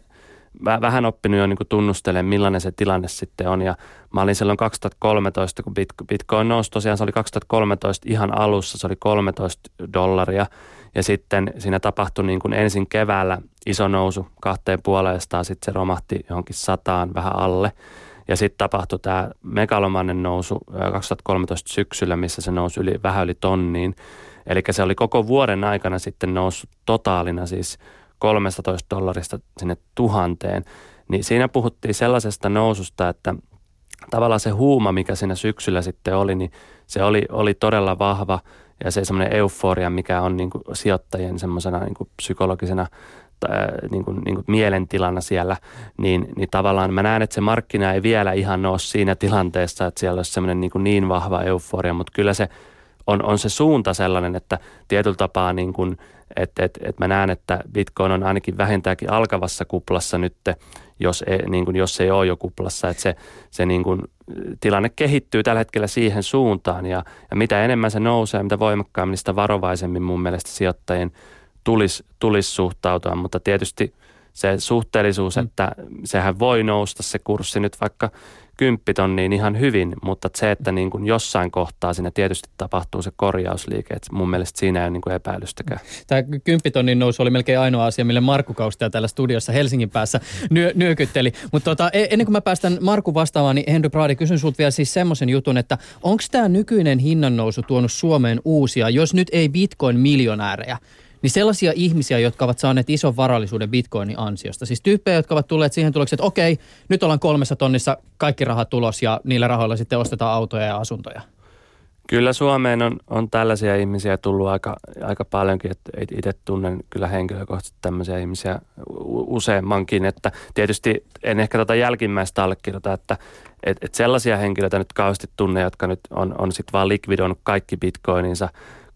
vähän oppinut jo niin tunnustelemaan, millainen se tilanne sitten on. Ja mä olin silloin 2013, kun Bitcoin nousi, tosiaan se oli 2013 ihan alussa, se oli 13 dollaria. Ja sitten siinä tapahtui niin kuin ensin keväällä iso nousu kahteen puolestaan, sitten se romahti johonkin sataan vähän alle. Ja sitten tapahtui tämä megalomannen nousu 2013 syksyllä, missä se nousi yli, vähän yli tonniin. Eli se oli koko vuoden aikana sitten noussut totaalina siis – 13 dollarista sinne tuhanteen, niin siinä puhuttiin sellaisesta noususta, että tavallaan se huuma, mikä siinä syksyllä sitten oli, niin se oli, oli todella vahva ja se semmoinen euforia, mikä on niin kuin sijoittajien semmoisena niin kuin psykologisena niin kuin, niin kuin mielentilana siellä, niin, niin tavallaan mä näen, että se markkina ei vielä ihan ole siinä tilanteessa, että siellä olisi semmoinen niin, niin vahva euforia, mutta kyllä se on, on se suunta sellainen, että tietyllä tapaa niin kuin – että et, et mä näen, että Bitcoin on ainakin vähintääkin alkavassa kuplassa nyt, jos ei, niin kuin, jos ei ole jo kuplassa. Että se, se niin kuin, tilanne kehittyy tällä hetkellä siihen suuntaan ja, ja mitä enemmän se nousee, mitä voimakkaammin, sitä varovaisemmin mun mielestä sijoittajien tulisi, tulisi suhtautua. Mutta tietysti se suhteellisuus, mm. että sehän voi nousta se kurssi nyt vaikka kymppitonniin ihan hyvin, mutta se, että niin kuin jossain kohtaa siinä tietysti tapahtuu se korjausliike, että mun mielestä siinä ei ole niin kuin epäilystäkään. Tämä kymppitonnin nousu oli melkein ainoa asia, mille Markku Kaustia täällä studiossa Helsingin päässä nyö, nyökytteli. Mutta tota, e- ennen kuin mä päästän Markku vastaamaan, niin Henry Brady, kysyn sulta vielä siis semmoisen jutun, että onko tämä nykyinen hinnannousu tuonut Suomeen uusia, jos nyt ei bitcoin-miljonäärejä, niin sellaisia ihmisiä, jotka ovat saaneet ison varallisuuden bitcoinin ansiosta. Siis tyyppejä, jotka ovat tulleet siihen tulokseen, että okei, nyt ollaan kolmessa tonnissa kaikki rahat tulos ja niillä rahoilla sitten ostetaan autoja ja asuntoja. Kyllä Suomeen on, on tällaisia ihmisiä tullut aika, aika paljonkin, että itse tunnen kyllä henkilökohtaisesti tämmöisiä ihmisiä useammankin, että tietysti en ehkä tota jälkimmäistä allekirjoita, että et, et sellaisia henkilöitä nyt kauheasti tunne, jotka nyt on, on sitten vaan likvidoinut kaikki bitcoininsa,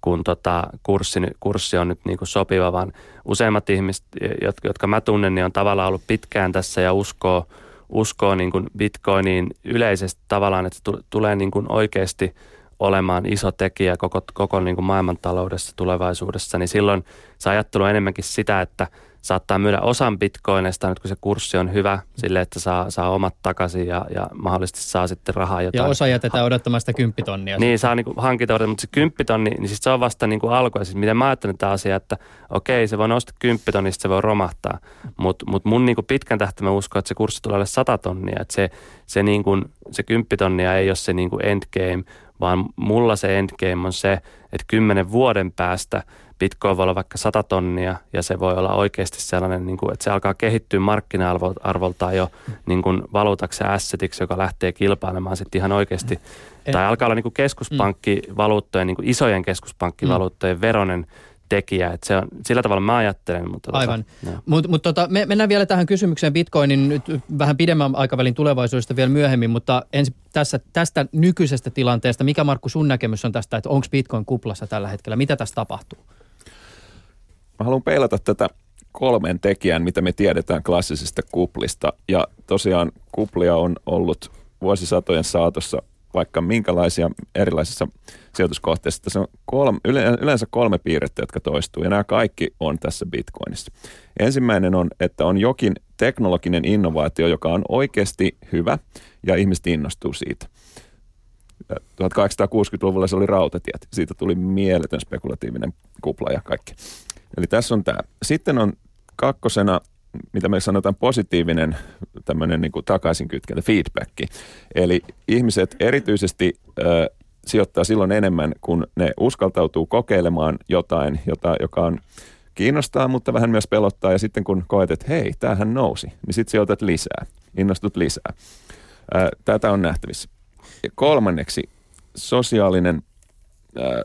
kun tota kurssi, kurssi on nyt niin kuin sopiva, vaan useimmat ihmiset, jotka, jotka mä tunnen, niin on tavallaan ollut pitkään tässä ja uskoo, uskoo niin kuin bitcoiniin yleisesti tavallaan, että se tulee niin kuin oikeasti – olemaan iso tekijä koko, koko niin kuin maailmantaloudessa tulevaisuudessa, niin silloin se ajattelu on enemmänkin sitä, että saattaa myydä osan bitcoinista nyt kun se kurssi on hyvä sille, että saa, saa omat takaisin ja, ja mahdollisesti saa sitten rahaa jotain. Ja osa jätetään odottamaan sitä kymppitonnia. Niin, saa niin hankita mutta se kymppitonni, niin siis se on vasta niin kuin alku. Ja siis miten mä ajattelen tämä asia, että okei, se voi nostaa kymppitonnista, se voi romahtaa. Mutta mut mun niin kuin pitkän tähtäimen usko, että se kurssi tulee alle sata tonnia. Että se, se, niin kuin, se kymppitonnia ei ole se niin kuin endgame, vaan mulla se endgame on se, että kymmenen vuoden päästä Bitcoin voi olla vaikka 100 tonnia ja se voi olla oikeasti sellainen, niin kuin, että se alkaa kehittyä markkina-arvoltaan jo niin kuin valuutaksi ja assetiksi, joka lähtee kilpailemaan sitten ihan oikeasti. Et, tai alkaa olla niin kuin keskuspankkivaluuttojen, niin kuin isojen keskuspankkivaluuttojen mm. veronen tekijä. Että se on, sillä tavalla mä ajattelen. Mutta tota, Aivan. Tota, Mutta mut tota, me, mennään vielä tähän kysymykseen Bitcoinin nyt vähän pidemmän aikavälin tulevaisuudesta vielä myöhemmin, mutta ensin tässä, tästä nykyisestä tilanteesta, mikä Markku sun näkemys on tästä, että onko Bitcoin kuplassa tällä hetkellä? Mitä tässä tapahtuu? Mä haluan peilata tätä kolmen tekijän, mitä me tiedetään klassisista kuplista. Ja tosiaan kuplia on ollut vuosisatojen saatossa vaikka minkälaisia erilaisissa sijoituskohteissa. Se on kolme, yleensä kolme piirrettä, jotka toistuu, ja nämä kaikki on tässä Bitcoinissa. Ensimmäinen on, että on jokin teknologinen innovaatio, joka on oikeasti hyvä, ja ihmiset innostuu siitä. 1860-luvulla se oli rautatiet. Siitä tuli mieletön spekulatiivinen kupla ja kaikki. Eli tässä on tämä. Sitten on kakkosena mitä me sanotaan positiivinen tämmöinen niin kuin takaisinkytkentä, feedback. Eli ihmiset erityisesti ö, sijoittaa silloin enemmän, kun ne uskaltautuu kokeilemaan jotain, jota, joka on kiinnostaa, mutta vähän myös pelottaa. Ja sitten kun koet, että hei, tämähän nousi, niin sitten sijoitat lisää, innostut lisää. Ö, tätä on nähtävissä. Ja kolmanneksi sosiaalinen ö,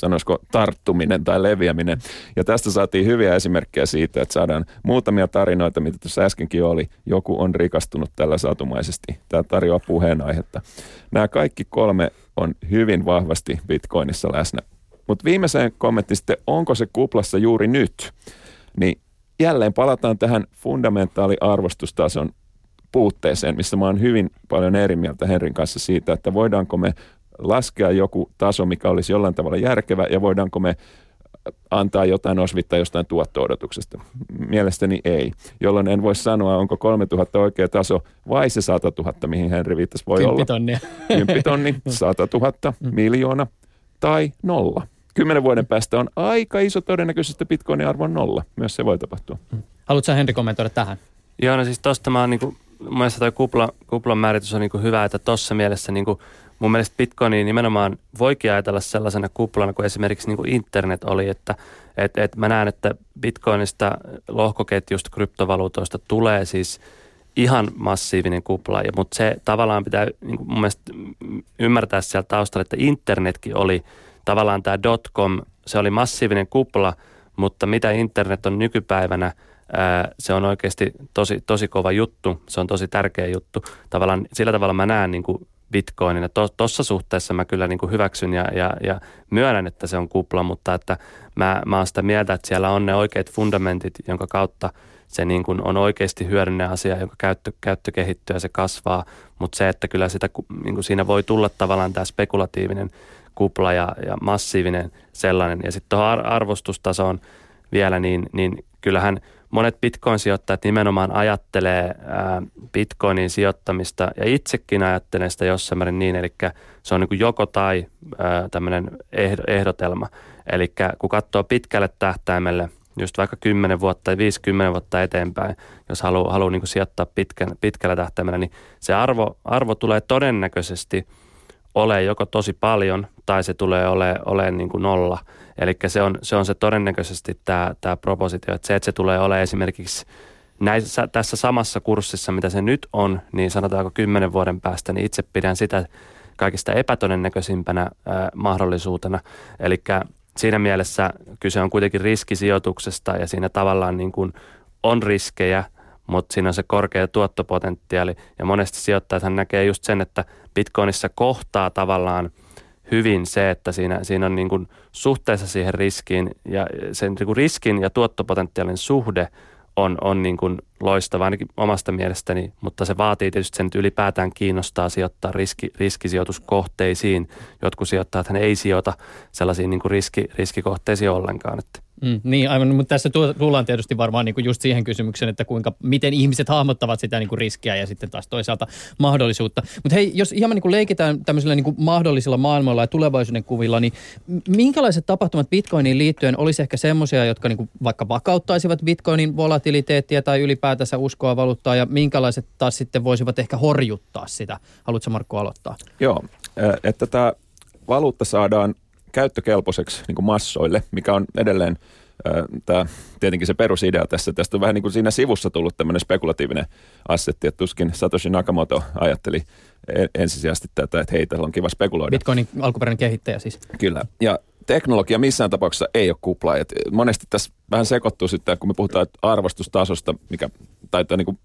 sanoisiko tarttuminen tai leviäminen. Ja tästä saatiin hyviä esimerkkejä siitä, että saadaan muutamia tarinoita, mitä tuossa äskenkin oli. Joku on rikastunut tällä satumaisesti. Tämä tarjoaa puheenaihetta. Nämä kaikki kolme on hyvin vahvasti Bitcoinissa läsnä. Mutta viimeiseen kommentti sitten, onko se kuplassa juuri nyt? Niin jälleen palataan tähän fundamentaaliarvostustason puutteeseen, missä mä oon hyvin paljon eri mieltä Henrin kanssa siitä, että voidaanko me laskea joku taso, mikä olisi jollain tavalla järkevä ja voidaanko me antaa jotain osvittaa jostain tuotto-odotuksesta? Mielestäni ei, jolloin en voi sanoa, onko 3000 oikea taso vai se 100 000, mihin Henri viittasi voi olla. Tonnia. tonni, 100 000, mm. miljoona tai nolla. Kymmenen vuoden päästä on aika iso todennäköisesti, että bitcoinin arvo on nolla. Myös se voi tapahtua. Mm. Haluatko Henri kommentoida tähän? Joo, no siis tuosta mä oon niin kuin, mun mielestä toi kupla, kuplan määritys on niin kuin hyvä, että tuossa mielessä niin kuin mun mielestä Bitcoini nimenomaan voikin ajatella sellaisena kuplana kuin esimerkiksi niin kuin internet oli, että et, et mä näen, että Bitcoinista, lohkoketjusta, kryptovaluutoista tulee siis ihan massiivinen kupla, mutta se tavallaan pitää niin kuin mun mielestä ymmärtää sieltä taustalla, että internetkin oli tavallaan tämä dotcom, se oli massiivinen kupla, mutta mitä internet on nykypäivänä, se on oikeasti tosi, tosi kova juttu, se on tosi tärkeä juttu. Tavallaan sillä tavalla mä näen niin kuin bitcoinin. Tuossa suhteessa mä kyllä niin kuin hyväksyn ja, ja, ja myönnän, että se on kupla, mutta että mä, mä oon sitä mieltä, että siellä on ne oikeat fundamentit, jonka kautta se niin kuin on oikeasti hyödyllinen asia, jonka käyttö, käyttö kehittyy ja se kasvaa, mutta se, että kyllä sitä, niin kuin siinä voi tulla tavallaan tämä spekulatiivinen kupla ja, ja massiivinen sellainen. Ja sitten tuohon arvostustasoon vielä, niin, niin kyllähän – monet bitcoin-sijoittajat nimenomaan ajattelee bitcoinin sijoittamista ja itsekin ajattelen sitä jossain määrin niin, eli se on niin kuin joko tai tämmöinen ehdotelma. Eli kun katsoo pitkälle tähtäimelle, just vaikka 10 vuotta tai 50 vuotta eteenpäin, jos haluaa, haluaa niin sijoittaa pitkän, pitkällä tähtäimellä, niin se arvo, arvo tulee todennäköisesti ole joko tosi paljon tai se tulee ole, ole niin kuin nolla – Eli se on, se on se todennäköisesti tämä, tämä propositio, että se, että se tulee olemaan esimerkiksi näissä, tässä samassa kurssissa, mitä se nyt on, niin sanotaanko kymmenen vuoden päästä, niin itse pidän sitä kaikista epätodennäköisimpänä ää, mahdollisuutena. Eli siinä mielessä kyse on kuitenkin riskisijoituksesta ja siinä tavallaan niin kuin on riskejä, mutta siinä on se korkea tuottopotentiaali ja monesti sijoittajat näkee just sen, että Bitcoinissa kohtaa tavallaan hyvin se, että siinä, siinä on niin kuin suhteessa siihen riskiin ja sen niin kuin riskin ja tuottopotentiaalin suhde on, on niin kuin loistava ainakin omasta mielestäni, mutta se vaatii tietysti sen, että ylipäätään kiinnostaa sijoittaa riski, riskisijoituskohteisiin. Jotkut sijoittajat ei sijoita sellaisiin niin kuin riski, riskikohteisiin ollenkaan. Että Mm, niin, aivan, mutta tässä tullaan tietysti varmaan niin kuin just siihen kysymykseen, että kuinka, miten ihmiset hahmottavat sitä niin kuin riskiä ja sitten taas toisaalta mahdollisuutta. Mutta hei, jos ihan niin kuin leikitään tämmöisillä niin kuin mahdollisilla maailmoilla ja tulevaisuuden kuvilla, niin minkälaiset tapahtumat Bitcoiniin liittyen olisi ehkä semmoisia, jotka niin kuin vaikka vakauttaisivat Bitcoinin volatiliteettia tai ylipäätänsä uskoa valuuttaa ja minkälaiset taas sitten voisivat ehkä horjuttaa sitä? Haluatko Markku aloittaa? Joo, että tämä valuutta saadaan käyttökelpoiseksi niin kuin massoille, mikä on edelleen tämä, tietenkin se perusidea tässä. Tästä on vähän niin kuin siinä sivussa tullut tämmöinen spekulatiivinen assetti, että tuskin Satoshi Nakamoto ajatteli ensisijaisesti tätä, että hei, täällä on kiva spekuloida. Bitcoinin alkuperäinen kehittäjä siis. Kyllä, ja teknologia missään tapauksessa ei ole kupla. Et monesti tässä vähän sekoittuu sitten, kun me puhutaan arvostustasosta, mikä taitaa niin kuin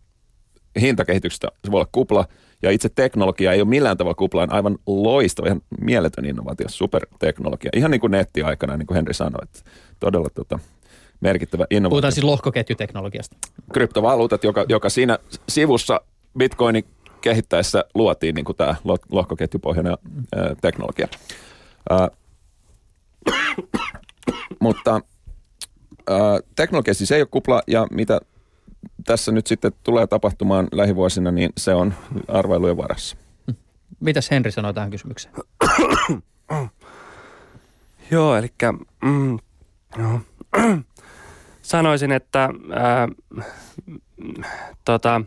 hintakehityksestä, se voi olla kupla, ja itse teknologia ei ole millään tavalla kuplaan aivan loistava, ihan mieletön innovaatio, superteknologia. Ihan niin kuin nettiaikana, niin kuin Henri sanoi, että todella tota, merkittävä innovaatio. Puhutaan siis lohkoketjuteknologiasta. Kryptovaluutat, joka, joka siinä sivussa Bitcoinin kehittäessä luotiin niin kuin tämä lohkoketjupohjainen ää, teknologia. Ää, mutta ää, teknologia siis ei ole kupla ja mitä tässä nyt sitten tulee tapahtumaan lähivuosina, niin se on arvailujen varassa. Mitäs Henri sanoi tähän kysymykseen? Joo, eli mm, joo. sanoisin, että ää, tota,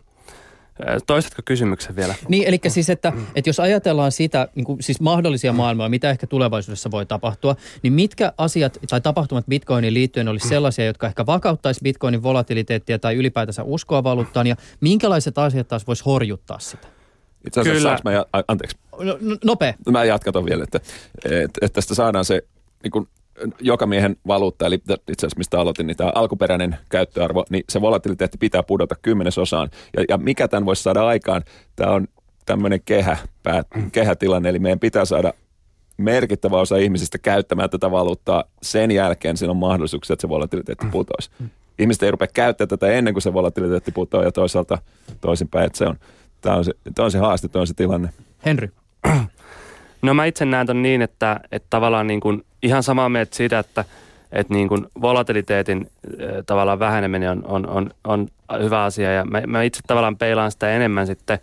Toistatko kysymyksen vielä? Niin, eli siis, että, että jos ajatellaan sitä, niin kuin, siis mahdollisia maailmoja, mitä ehkä tulevaisuudessa voi tapahtua, niin mitkä asiat tai tapahtumat Bitcoinin liittyen olisi sellaisia, jotka ehkä vakauttaisi Bitcoinin volatiliteettia tai ylipäätänsä uskoa valuuttaan, ja minkälaiset asiat taas voisi horjuttaa sitä? Itse asiassa Kyllä. mä, anteeksi. No, no, nopea. Mä jatkan vielä, että, että, että tästä saadaan se niin kuin joka miehen valuutta, eli itse asiassa mistä aloitin, niin tämä alkuperäinen käyttöarvo, niin se volatiliteetti pitää pudota kymmenesosaan. Ja, ja mikä tämän voisi saada aikaan? Tämä on tämmöinen kehä, pää, kehätilanne, eli meidän pitää saada merkittävä osa ihmisistä käyttämään tätä valuuttaa. Sen jälkeen siinä on mahdollisuuksia, että se volatiliteetti putoisi. Ihmiset ei rupea käyttämään tätä ennen kuin se volatiliteetti putoaa ja toisaalta toisinpäin. Että se on, tämä, on se, tämä on se haaste, tämä on se tilanne. Henry. No mä itse näen ton niin, että, että tavallaan niin kuin ihan samaa mieltä siitä, että, että niin kuin volatiliteetin äh, tavallaan väheneminen on, on, on, on hyvä asia ja mä, mä itse tavallaan peilaan sitä enemmän sitten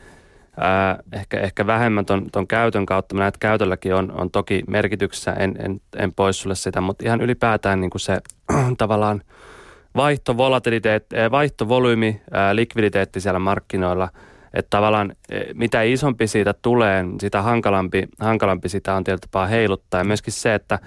ää, ehkä, ehkä vähemmän ton, ton käytön kautta. Mä näen, että käytölläkin on, on toki merkityksessä, en, en, en pois sulle sitä, mutta ihan ylipäätään niin kuin se tavallaan vaihto, volatiliteetti, vaihtovolyymi, ää, likviditeetti siellä markkinoilla – että tavallaan e, mitä isompi siitä tulee, sitä hankalampi, hankalampi sitä on tietyllä tapaa heiluttaa. Ja myöskin se, että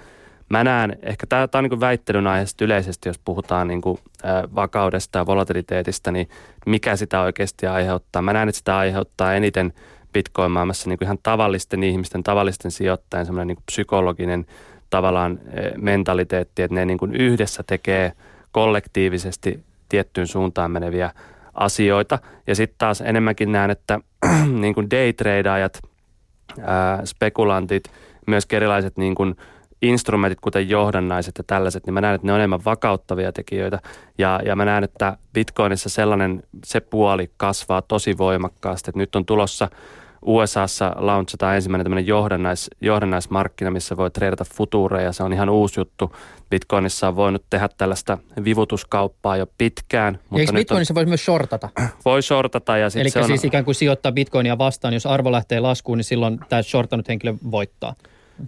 mä näen, ehkä tämä, on niin väittelyn aiheesta yleisesti, jos puhutaan niin kuin, ä, vakaudesta ja volatiliteetista, niin mikä sitä oikeasti aiheuttaa. Mä näen, että sitä aiheuttaa eniten bitcoin-maailmassa niin kuin ihan tavallisten ihmisten, tavallisten sijoittajien semmoinen niin psykologinen tavallaan mentaliteetti, että ne niin kuin yhdessä tekee kollektiivisesti tiettyyn suuntaan meneviä asioita. Ja sitten taas enemmänkin näen, että niin kuin daytradeajat, spekulantit, myös erilaiset niin kuin instrumentit, kuten johdannaiset ja tällaiset, niin mä näen, että ne on enemmän vakauttavia tekijöitä. Ja, ja mä näen, että Bitcoinissa sellainen, se puoli kasvaa tosi voimakkaasti. Että nyt on tulossa USAssa launchataan ensimmäinen tämmöinen johdannais, johdannaismarkkina, missä voi treidata futuureja. Se on ihan uusi juttu. Bitcoinissa on voinut tehdä tällaista vivutuskauppaa jo pitkään. Mutta Eikö Bitcoinissa on, voisi myös shortata? Voi shortata. Ja Eli se on, siis ikään kuin sijoittaa Bitcoinia vastaan, jos arvo lähtee laskuun, niin silloin tämä shortanut henkilö voittaa.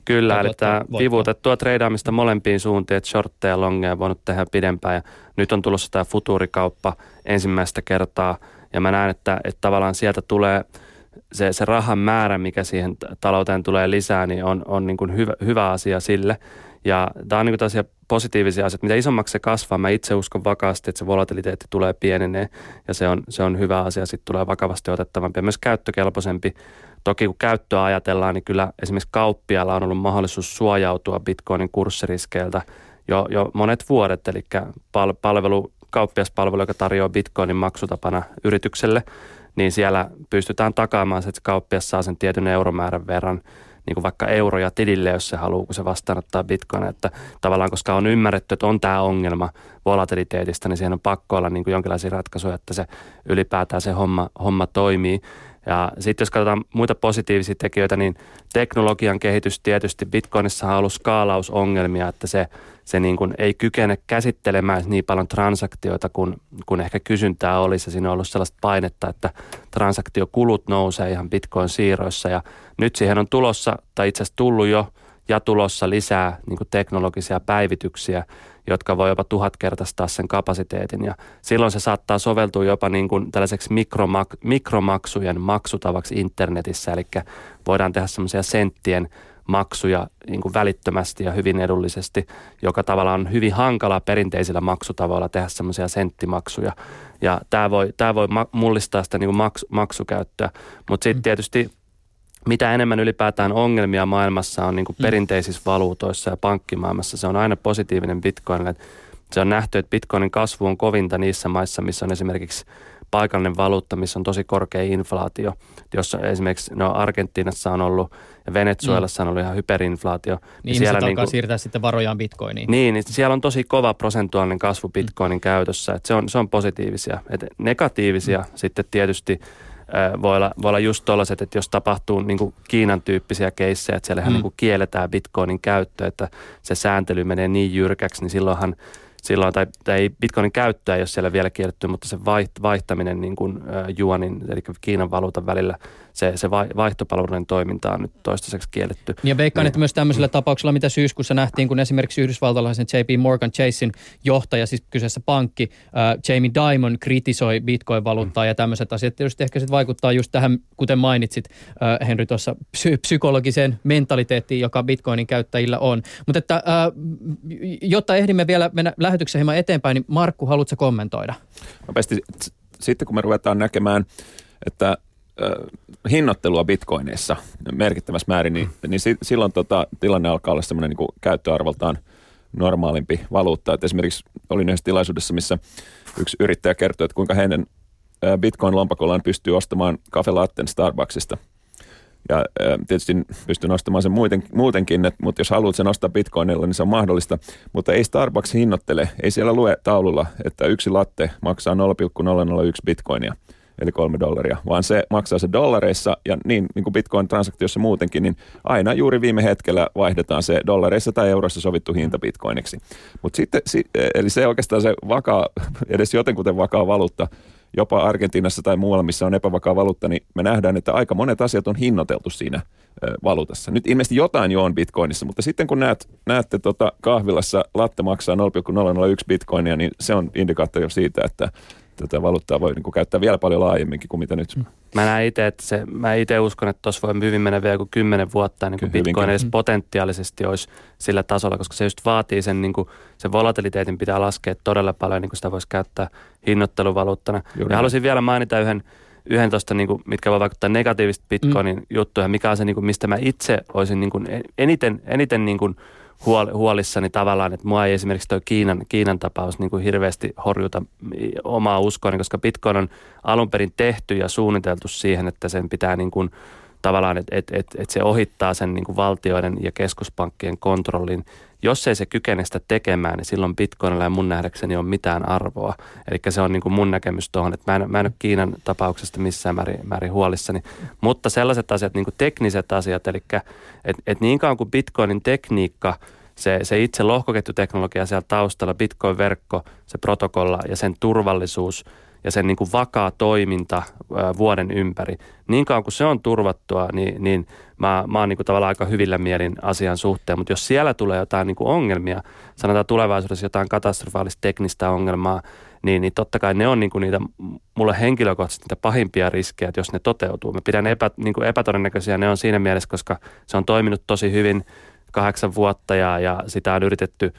Kyllä, eli tämä vivutettua treidaamista molempiin suuntiin, että shortteja ja longeja on voinut tehdä pidempään. Ja nyt on tulossa tämä futurikauppa ensimmäistä kertaa. Ja mä näen, että, että tavallaan sieltä tulee – se, se rahan määrä, mikä siihen talouteen tulee lisää, niin on, on niin kuin hyvä, hyvä asia sille. Ja tämä on niin kuin positiivisia asioita. Mitä isommaksi se kasvaa, mä itse uskon vakaasti, että se volatiliteetti tulee pienenee ja se on, se on hyvä asia. Sitten tulee vakavasti otettavampi ja myös käyttökelpoisempi. Toki kun käyttöä ajatellaan, niin kyllä esimerkiksi kauppialla on ollut mahdollisuus suojautua bitcoinin kurssiriskeiltä jo, jo monet vuodet. Eli pal- palvelu, kauppiaspalvelu, joka tarjoaa bitcoinin maksutapana yritykselle, niin siellä pystytään takaamaan, että se kauppias saa sen tietyn euromäärän verran – niin kuin vaikka euroja tilille, jos se haluaa, kun se vastaanottaa bitcoin. Että tavallaan, koska on ymmärretty, että on tämä ongelma volatiliteetista, niin siihen on pakko olla niin kuin jonkinlaisia ratkaisuja, että se ylipäätään se homma, homma toimii. Ja sitten jos katsotaan muita positiivisia tekijöitä, niin teknologian kehitys tietysti Bitcoinissa on ollut skaalausongelmia, että se, se niin kuin ei kykene käsittelemään niin paljon transaktioita kuin, kuin ehkä kysyntää olisi. Siinä on ollut sellaista painetta, että transaktiokulut nousee ihan Bitcoin-siirroissa ja nyt siihen on tulossa, tai itse asiassa tullut jo ja tulossa lisää niin kuin teknologisia päivityksiä, jotka voi jopa tuhatkertaistaa sen kapasiteetin. Ja silloin se saattaa soveltua jopa niin kuin tällaiseksi mikromak- mikromaksujen maksutavaksi internetissä. Eli voidaan tehdä semmoisia senttien maksuja niin kuin välittömästi ja hyvin edullisesti, joka tavallaan on hyvin hankala perinteisillä maksutavoilla tehdä semmoisia senttimaksuja. Ja tämä voi, tämä voi mullistaa sitä niin kuin maks, maksukäyttöä. Mutta sitten mm. tietysti mitä enemmän ylipäätään ongelmia maailmassa on niin kuin mm. perinteisissä valuutoissa ja pankkimaailmassa, se on aina positiivinen bitcoinille. Se on nähty, että bitcoinin kasvu on kovinta niissä maissa, missä on esimerkiksi paikallinen valuutta, missä on tosi korkea inflaatio. Jos esimerkiksi no Argentiinassa on ollut ja Venezuelassa mm. on ollut ihan hyperinflaatio. Niin, niin siellä niin kuin, siirtää sitten varojaan bitcoiniin. Niin, niin siellä on tosi kova prosentuaalinen kasvu bitcoinin mm. käytössä. Et se, on, se on positiivisia. Et negatiivisia mm. sitten tietysti – voi olla, voi olla just tollaiset, että jos tapahtuu niin kuin Kiinan tyyppisiä keissejä, että siellähän mm. niin kuin kielletään bitcoinin käyttö, että se sääntely menee niin jyrkäksi, niin silloinhan silloin, tai, tai ei bitcoinin käyttöä ei ole siellä vielä kielletty, mutta se vaihtaminen niin kuin, äh, juonin, eli Kiinan valuutan välillä – se, se vaihtopalveluiden toiminta on nyt toistaiseksi kielletty. Ja veikkaan, niin. että myös tämmöisellä tapauksella, mitä syyskuussa nähtiin, kun esimerkiksi yhdysvaltalaisen JP Morgan Chasein johtaja, siis kyseessä pankki, äh, Jamie Dimon kritisoi bitcoin-valuuttaa mm. ja tämmöiset asiat tietysti ehkä sitten vaikuttaa just tähän, kuten mainitsit äh, Henry tuossa, psy- psykologiseen mentaliteettiin, joka bitcoinin käyttäjillä on. Mutta että äh, jotta ehdimme vielä mennä lähetyksen hieman eteenpäin, niin Markku, haluatko kommentoida? Nopeasti, sitten kun me ruvetaan näkemään, että hinnoittelua bitcoineissa merkittävässä määrin, niin, niin silloin tota, tilanne alkaa olla semmoinen niin käyttöarvoltaan normaalimpi valuutta. Et esimerkiksi olin yhdessä tilaisuudessa, missä yksi yrittäjä kertoi, että kuinka heidän bitcoin-lompakollaan pystyy ostamaan kafelatten Starbucksista. Ja tietysti pystyy nostamaan sen muuten, muutenkin, että, mutta jos haluat sen ostaa bitcoinilla, niin se on mahdollista. Mutta ei Starbucks hinnoittele, ei siellä lue taululla, että yksi latte maksaa 0,001 bitcoinia – eli kolme dollaria, vaan se maksaa se dollareissa ja niin, niin kuin Bitcoin-transaktiossa muutenkin, niin aina juuri viime hetkellä vaihdetaan se dollareissa tai euroissa sovittu hinta Bitcoiniksi. Mutta sitten, eli se oikeastaan se vakaa, edes jotenkuten vakaa valuutta, jopa Argentiinassa tai muualla, missä on epävakaa valuutta, niin me nähdään, että aika monet asiat on hinnoiteltu siinä valuutassa. Nyt ilmeisesti jotain jo on bitcoinissa, mutta sitten kun näet, näette tota kahvilassa latte maksaa 0,001 bitcoinia, niin se on indikaattori siitä, että tätä valuuttaa voi niin kuin käyttää vielä paljon laajemminkin kuin mitä nyt. Mä näen itse, että se, mä itse uskon, että tuossa voi hyvin mennä vielä kuin kymmenen vuotta, niin kuin Bitcoin edes potentiaalisesti olisi sillä tasolla, koska se just vaatii sen, niin kuin, sen volatiliteetin pitää laskea todella paljon, niin kuin sitä voisi käyttää hinnoitteluvaluuttana. Juuri ja haluaisin vielä mainita yhden, yhden tuosta, niin kuin, mitkä voi vaikuttaa negatiivisesti Bitcoinin mm. juttuja, mikä on se, niin kuin, mistä mä itse olisin niin kuin, eniten, eniten niin kuin, huol, huolissani tavallaan, että mua ei esimerkiksi tuo Kiinan, Kiinan tapaus niin kuin hirveästi horjuta omaa uskoani, koska Bitcoin on alun perin tehty ja suunniteltu siihen, että sen pitää niin kuin, tavallaan, että et, et, et se ohittaa sen niin kuin valtioiden ja keskuspankkien kontrollin. Jos ei se kykene sitä tekemään, niin silloin Bitcoinilla ja mun nähdäkseni on mitään arvoa. Eli se on niin kuin mun näkemys tuohon, että mä en, mä en ole Kiinan tapauksesta missään määrin, määrin huolissani. Mutta sellaiset asiat, niin kuin tekniset asiat, eli että et niin kauan kuin Bitcoinin tekniikka – se, se itse lohkoketjuteknologia siellä taustalla, Bitcoin-verkko, se protokolla ja sen turvallisuus ja sen niin kuin vakaa toiminta vuoden ympäri. Niin kauan kuin se on turvattua, niin, niin mä, mä oon niin kuin tavallaan aika hyvillä mielin asian suhteen. Mutta jos siellä tulee jotain niin kuin ongelmia, sanotaan tulevaisuudessa jotain katastrofaalista teknistä ongelmaa, niin, niin totta kai ne on niin kuin niitä, mulle henkilökohtaisesti niitä pahimpia riskejä, että jos ne toteutuu. Mä pidän epä, niin kuin epätodennäköisiä, ne on siinä mielessä, koska se on toiminut tosi hyvin – kahdeksan vuotta ja, ja sitä on yritetty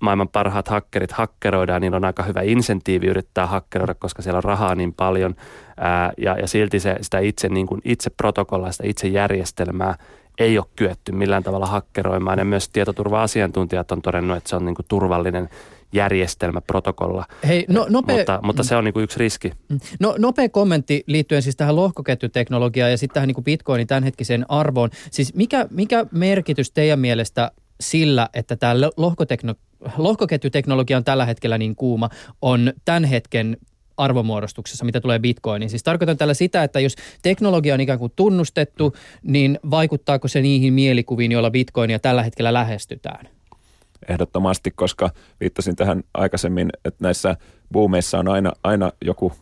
maailman parhaat hakkerit hakkeroida ja niillä on aika hyvä insentiivi yrittää hakkeroida, koska siellä on rahaa niin paljon ää, ja, ja silti se, sitä itse, niin kuin itse protokollaa, sitä itse järjestelmää ei ole kyetty millään tavalla hakkeroimaan ja myös tietoturva-asiantuntijat on todennut, että se on niin kuin turvallinen järjestelmä, protokolla. Hei, no, nopea, mutta, mutta se on niin kuin yksi riski. No, nopea kommentti liittyen siis tähän lohkoketjuteknologiaan ja sitten tähän niin kuin Bitcoinin tämänhetkiseen arvoon. Siis mikä, mikä merkitys teidän mielestä sillä, että tämä lohkotekno- lohkoketjuteknologia on tällä hetkellä niin kuuma, on tämän hetken arvomuodostuksessa, mitä tulee bitcoiniin. Siis tarkoitan tällä sitä, että jos teknologia on ikään kuin tunnustettu, niin vaikuttaako se niihin mielikuviin, joilla bitcoinia tällä hetkellä lähestytään? Ehdottomasti, koska viittasin tähän aikaisemmin, että näissä boomeissa on aina, aina joku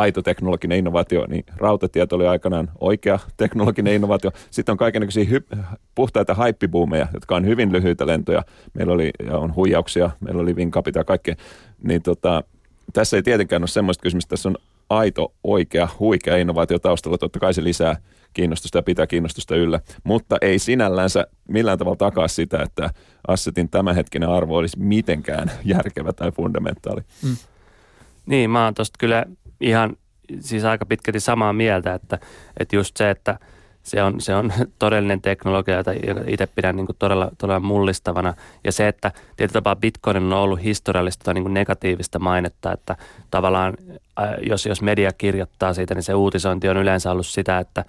aito teknologinen innovaatio, niin rautatiet oli aikanaan oikea teknologinen innovaatio. Sitten on kaikenlaisia hy- puhtaita haippibuumeja, jotka on hyvin lyhyitä lentoja. Meillä oli ja on huijauksia, meillä oli vinkapita ja kaikkea. Niin tota, tässä ei tietenkään ole semmoista kysymystä, tässä on aito, oikea, huikea innovaatio taustalla. Totta kai se lisää kiinnostusta ja pitää kiinnostusta yllä, mutta ei sinällänsä millään tavalla takaa sitä, että assetin tämänhetkinen arvo olisi mitenkään järkevä tai fundamentaali. Mm. Niin, mä oon tosta kyllä ihan siis aika pitkälti samaa mieltä, että, että just se, että se on, se on todellinen teknologia, jota itse pidän niin todella, todella mullistavana. Ja se, että tietyllä tapaa Bitcoin on ollut historiallista niin negatiivista mainetta, että tavallaan jos, jos media kirjoittaa siitä, niin se uutisointi on yleensä ollut sitä, että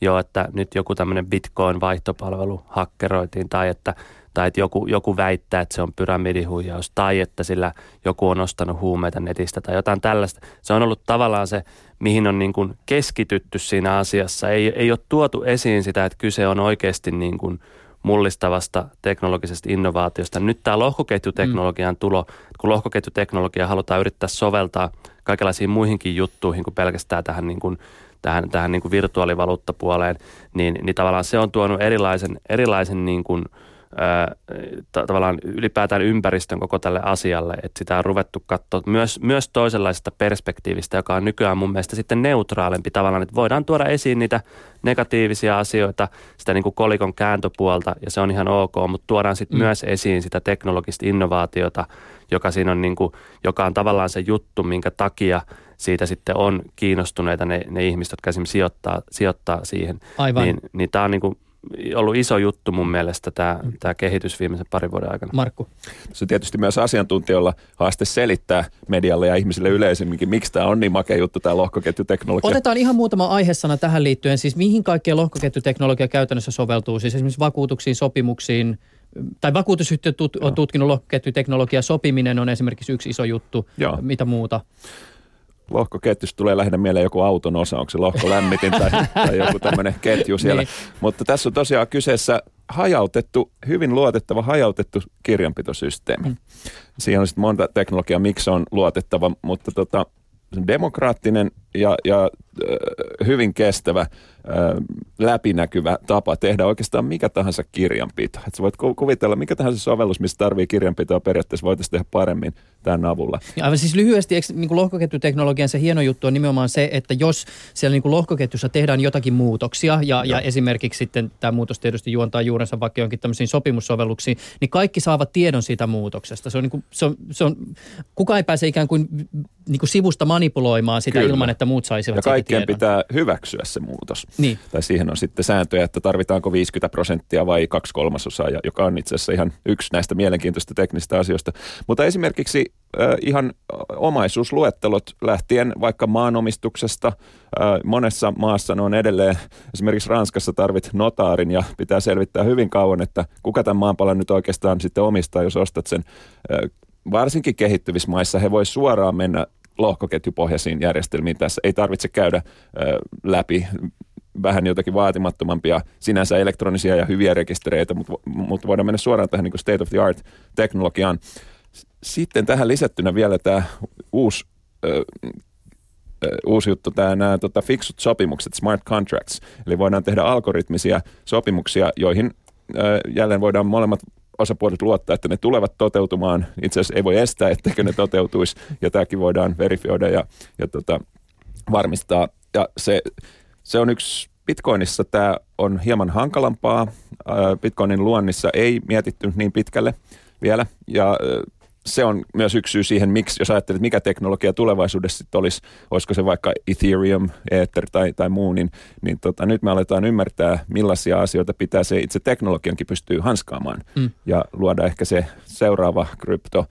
joo, että nyt joku tämmöinen Bitcoin-vaihtopalvelu hakkeroitiin tai että tai että joku, joku väittää, että se on pyramidihuijaus, tai että sillä joku on ostanut huumeita netistä tai jotain tällaista. Se on ollut tavallaan se, mihin on niin kuin keskitytty siinä asiassa. Ei, ei ole tuotu esiin sitä, että kyse on oikeasti niin kuin mullistavasta teknologisesta innovaatiosta. Nyt tämä lohkoketjuteknologian mm. tulo, kun lohkoketjuteknologia halutaan yrittää soveltaa kaikenlaisiin muihinkin juttuihin kuin pelkästään tähän niin kuin tähän, tähän niin kuin virtuaalivaluuttapuoleen, niin, niin tavallaan se on tuonut erilaisen, erilaisen niin kuin – tavallaan ylipäätään ympäristön koko tälle asialle, että sitä on ruvettu katsoa myös, myös toisenlaisesta perspektiivistä, joka on nykyään mun mielestä sitten neutraalempi tavallaan, että voidaan tuoda esiin niitä negatiivisia asioita, sitä niin kuin kolikon kääntöpuolta ja se on ihan ok, mutta tuodaan sitten mm. myös esiin sitä teknologista innovaatiota, joka siinä on niin kuin, joka on tavallaan se juttu, minkä takia siitä sitten on kiinnostuneita ne, ne ihmiset, jotka esimerkiksi sijoittaa, sijoittaa siihen. Aivan. Niin, niin tämä on niin kuin ollut iso juttu mun mielestä tämä, mm. tämä kehitys viimeisen parin vuoden aikana. Markku. Se on tietysti myös asiantuntijoilla haaste selittää medialle ja ihmisille yleisemminkin, miksi tämä on niin makea juttu, tämä lohkoketjuteknologia. Otetaan ihan muutama aihesana tähän liittyen. Siis mihin kaikkeen lohkoketjuteknologia käytännössä soveltuu? Siis esimerkiksi vakuutuksiin, sopimuksiin, tai vakuutusyhtiöt on tutkinut lohkoketjuteknologiaa. Sopiminen on esimerkiksi yksi iso juttu. Joo. Mitä muuta? Lohkoketjusta tulee lähinnä mieleen joku auton osa, onko se lohkolämmitin tai, tai joku tämmöinen ketju siellä. niin. Mutta tässä on tosiaan kyseessä hajautettu, hyvin luotettava hajautettu kirjanpitosysteemi. Mm. Siihen on sitten monta teknologiaa, miksi se on luotettava, mutta tota, demokraattinen ja, ja hyvin kestävä, läpinäkyvä tapa tehdä oikeastaan mikä tahansa kirjanpito. Et sä voit kuvitella, mikä tahansa sovellus, missä tarvii kirjanpitoa periaatteessa voitaisiin tehdä paremmin tämän avulla. Ja aivan siis lyhyesti, eikö niin kuin lohkoketjuteknologian se hieno juttu on nimenomaan se, että jos siellä niin kuin lohkoketjussa tehdään jotakin muutoksia ja, ja esimerkiksi sitten tämä muutos tietysti juontaa juurensa vaikka jonkin tämmöisiin sopimussovelluksiin, niin kaikki saavat tiedon siitä muutoksesta. Se on, niin kuin, se on, se on, kuka ei pääse ikään kuin, niin kuin sivusta manipuloimaan sitä Kyllä. ilman, että muut saisivat ja kaikkien pitää hyväksyä se muutos. Niin. Tai siihen on sitten sääntöjä, että tarvitaanko 50 prosenttia vai kaksi kolmasosaa, joka on itse asiassa ihan yksi näistä mielenkiintoista teknisistä asioista. Mutta esimerkiksi äh, ihan omaisuusluettelot lähtien vaikka maanomistuksesta. Äh, monessa maassa ne on edelleen, esimerkiksi Ranskassa tarvit notaarin ja pitää selvittää hyvin kauan, että kuka tämän maanpalan nyt oikeastaan sitten omistaa, jos ostat sen. Äh, varsinkin kehittyvissä maissa he voi suoraan mennä lohkoketjupohjaisiin järjestelmiin tässä. Ei tarvitse käydä ö, läpi vähän jotakin vaatimattomampia sinänsä elektronisia ja hyviä rekistereitä, mutta, mutta voidaan mennä suoraan tähän niin state of the art teknologiaan. Sitten tähän lisättynä vielä tämä uusi, ö, uusi juttu, tämä, nämä tota, fiksut sopimukset, smart contracts. Eli voidaan tehdä algoritmisia sopimuksia, joihin ö, jälleen voidaan molemmat osapuolet luottaa, että ne tulevat toteutumaan. Itse asiassa ei voi estää, etteikö ne toteutuisi, ja tämäkin voidaan verifioida ja, ja tota, varmistaa. Ja se, se on yksi Bitcoinissa tämä on hieman hankalampaa. Bitcoinin luonnissa ei mietitty niin pitkälle vielä ja se on myös yksi syy siihen, miksi, jos ajattelet, mikä teknologia tulevaisuudessa sitten olisi, olisiko se vaikka Ethereum, Ether tai, tai muu, niin, niin tota, nyt me aletaan ymmärtää, millaisia asioita pitää se itse teknologiankin pystyy hanskaamaan mm. ja luoda ehkä se seuraava krypto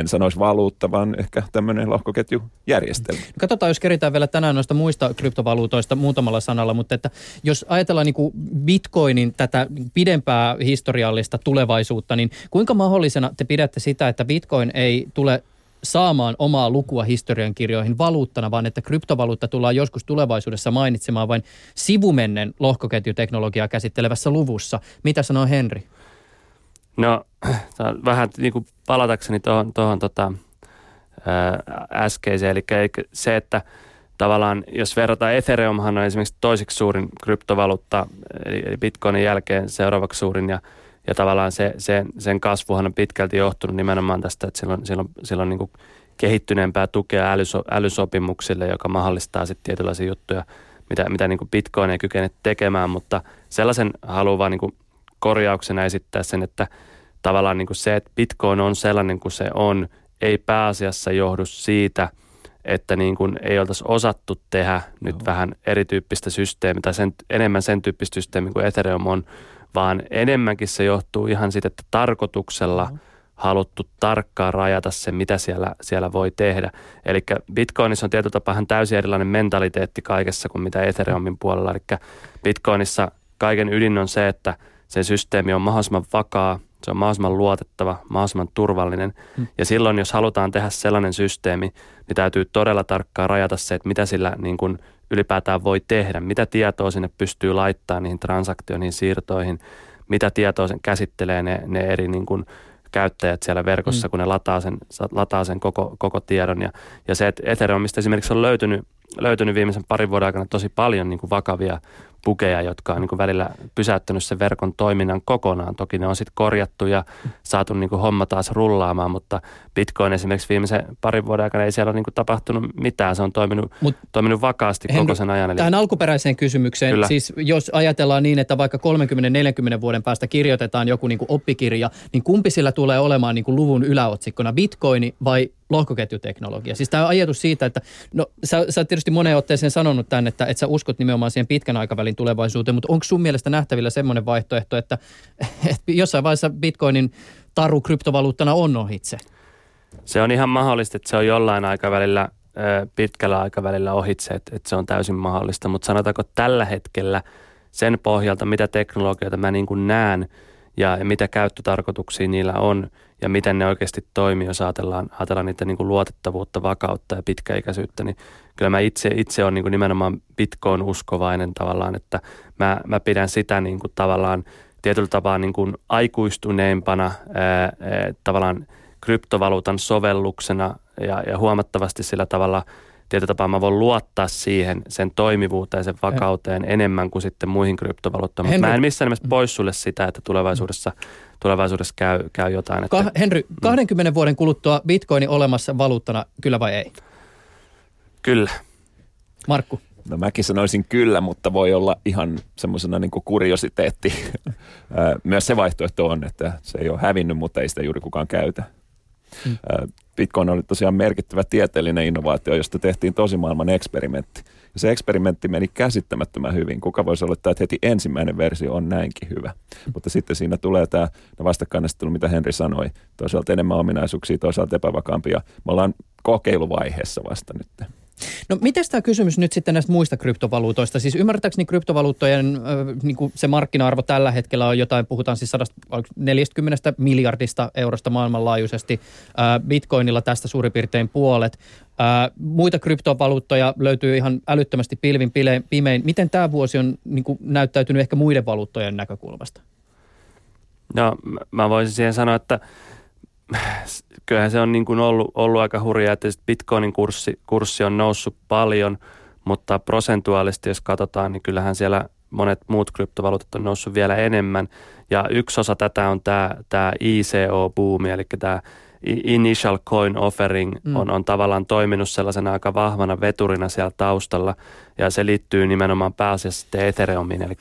en sanoisi valuutta, vaan ehkä tämmöinen lohkoketjujärjestelmä. Katsotaan, jos keritään vielä tänään noista muista kryptovaluutoista muutamalla sanalla, mutta että jos ajatellaan niin kuin Bitcoinin tätä pidempää historiallista tulevaisuutta, niin kuinka mahdollisena te pidätte sitä, että Bitcoin ei tule saamaan omaa lukua historiankirjoihin valuuttana, vaan että kryptovaluutta tullaan joskus tulevaisuudessa mainitsemaan vain sivumennen lohkoketjuteknologiaa käsittelevässä luvussa. Mitä sanoo Henri? No vähän niin kuin palatakseni tuohon, tuohon tota, äskeiseen, eli se, että tavallaan jos verrataan Ethereumhan on esimerkiksi toiseksi suurin kryptovaluutta, eli Bitcoinin jälkeen seuraavaksi suurin, ja, ja tavallaan se, se, sen kasvuhan on pitkälti johtunut nimenomaan tästä, että on, sillä on niin kuin kehittyneempää tukea älyso, älysopimuksille, joka mahdollistaa sitten tietynlaisia juttuja, mitä, mitä niin kuin Bitcoin ei kykene tekemään, mutta sellaisen haluan vaan niin kuin korjauksena esittää sen, että – tavallaan niin kuin se, että Bitcoin on sellainen kuin se on, ei pääasiassa johdu siitä, että niin kuin ei oltaisi osattu tehdä nyt Joo. vähän erityyppistä systeemiä tai sen, enemmän sen tyyppistä systeemiä kuin Ethereum on, vaan enemmänkin se johtuu ihan siitä, että tarkoituksella Joo. haluttu tarkkaan rajata se, mitä siellä, siellä voi tehdä. Eli Bitcoinissa on tietyllä tapaa täysin erilainen mentaliteetti kaikessa kuin mitä Ethereumin puolella. Eli Bitcoinissa kaiken ydin on se, että se systeemi on mahdollisimman vakaa, se on mahdollisimman luotettava, mahdollisimman turvallinen. Hmm. Ja silloin, jos halutaan tehdä sellainen systeemi, niin täytyy todella tarkkaan rajata se, että mitä sillä niin kuin ylipäätään voi tehdä, mitä tietoa sinne pystyy laittamaan niihin transaktioihin, siirtoihin, mitä tietoa sen käsittelee ne, ne eri niin kuin käyttäjät siellä verkossa, hmm. kun ne lataa sen, lataa sen koko, koko tiedon. Ja, ja se, että Ethereumista esimerkiksi on löytynyt, löytynyt viimeisen parin vuoden aikana tosi paljon niin kuin vakavia pukeja, jotka on niin kuin välillä pysäyttänyt sen verkon toiminnan kokonaan. Toki ne on sitten korjattu ja saatu niin kuin homma taas rullaamaan, mutta Bitcoin esimerkiksi viimeisen parin vuoden aikana ei siellä ole niin kuin tapahtunut mitään. Se on toiminut, Mut, toiminut vakaasti Henry, koko sen ajan. Eli... Tähän alkuperäiseen kysymykseen, Kyllä. siis jos ajatellaan niin, että vaikka 30-40 vuoden päästä kirjoitetaan joku niin kuin oppikirja, niin kumpi sillä tulee olemaan niin kuin luvun yläotsikkona, Bitcoin vai lohkoketjuteknologia. Siis tämä ajatus siitä, että no sä, sä oot tietysti moneen otteeseen sanonut tämän, että, että sä uskot nimenomaan siihen pitkän aikavälin tulevaisuuteen, mutta onko sun mielestä nähtävillä semmoinen vaihtoehto, että, että jossain vaiheessa Bitcoinin taru kryptovaluuttana on ohitse? Se on ihan mahdollista, että se on jollain aikavälillä, pitkällä aikavälillä ohitse, että, että se on täysin mahdollista, mutta sanotaanko tällä hetkellä sen pohjalta, mitä teknologioita mä niin kuin näen ja mitä käyttötarkoituksia niillä on, ja miten ne oikeasti toimii, jos ajatellaan, ajatellaan niiden niin kuin luotettavuutta, vakautta ja pitkäikäisyyttä, niin kyllä mä itse, itse olen niin kuin nimenomaan Bitcoin uskovainen tavallaan, että mä, mä pidän sitä niin kuin tavallaan tietyllä tapaa niin kuin aikuistuneempana ää, ää, tavallaan kryptovaluutan sovelluksena ja, ja huomattavasti sillä tavalla – tietyllä tapaa mä voin luottaa siihen, sen toimivuuteen, sen vakauteen enemmän kuin sitten muihin kryptovaluuttoihin. Mutta mä en missään nimessä pois sulle sitä, että tulevaisuudessa, tulevaisuudessa käy, käy jotain. Että, Ka- Henry, 20 mm. vuoden kuluttua bitcoini olemassa valuuttana, kyllä vai ei? Kyllä. Markku? No mäkin sanoisin kyllä, mutta voi olla ihan semmoisena niin kuriositeetti. Myös se vaihtoehto on, että se ei ole hävinnyt, mutta ei sitä juuri kukaan käytä. Mm. Bitcoin oli tosiaan merkittävä tieteellinen innovaatio, josta tehtiin tosi maailman eksperimentti. Ja se eksperimentti meni käsittämättömän hyvin. Kuka voisi olettaa, että heti ensimmäinen versio on näinkin hyvä. Mutta sitten siinä tulee tämä no vastakkainasettelu, mitä Henri sanoi. Toisaalta enemmän ominaisuuksia, toisaalta epävakaampia. Me ollaan kokeiluvaiheessa vasta nyt. No miten tämä kysymys nyt sitten näistä muista kryptovaluutoista? Siis ymmärtääkseni kryptovaluuttojen äh, niin se markkina-arvo tällä hetkellä on jotain, puhutaan siis 140 miljardista eurosta maailmanlaajuisesti. Äh, Bitcoinilla tästä suurin piirtein puolet. Äh, muita kryptovaluuttoja löytyy ihan älyttömästi pilvin pimein. Miten tämä vuosi on niin kuin, näyttäytynyt ehkä muiden valuuttojen näkökulmasta? No mä voisin siihen sanoa, että kyllähän se on niin kuin ollut, ollut aika hurjaa, että bitcoinin kurssi, kurssi on noussut paljon, mutta prosentuaalisesti jos katsotaan, niin kyllähän siellä monet muut kryptovaluutat on noussut vielä enemmän. Ja yksi osa tätä on tämä, tämä ICO-buumi, eli tämä initial coin offering mm. on, on tavallaan toiminut sellaisena aika vahvana veturina siellä taustalla ja se liittyy nimenomaan pääasiassa sitten Ethereumiin, eli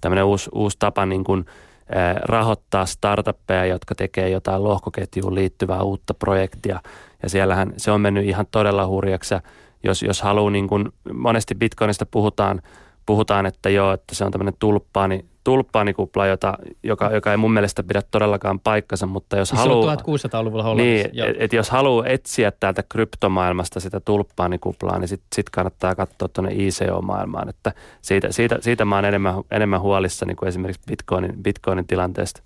tämmöinen uusi, uusi tapa niin kuin, rahoittaa startuppeja, jotka tekee jotain lohkoketjuun liittyvää uutta projektia. Ja siellähän se on mennyt ihan todella hurjaksi. Jos, jos haluaa, niin kuin monesti Bitcoinista puhutaan, puhutaan, että joo, että se on tämmöinen tulppaani, tulppaanikupla, jota, joka, joka ei mun mielestä pidä todellakaan paikkansa, mutta jos haluaa... 1600-luvulla Hollannissa. Niin, että et jos haluaa etsiä täältä kryptomaailmasta sitä tulppaanikkuplaa, niin sitten sit kannattaa katsoa tuonne ICO-maailmaan, että siitä, siitä, siitä mä oon enemmän, enemmän huolissani kuin esimerkiksi Bitcoinin, Bitcoinin tilanteesta.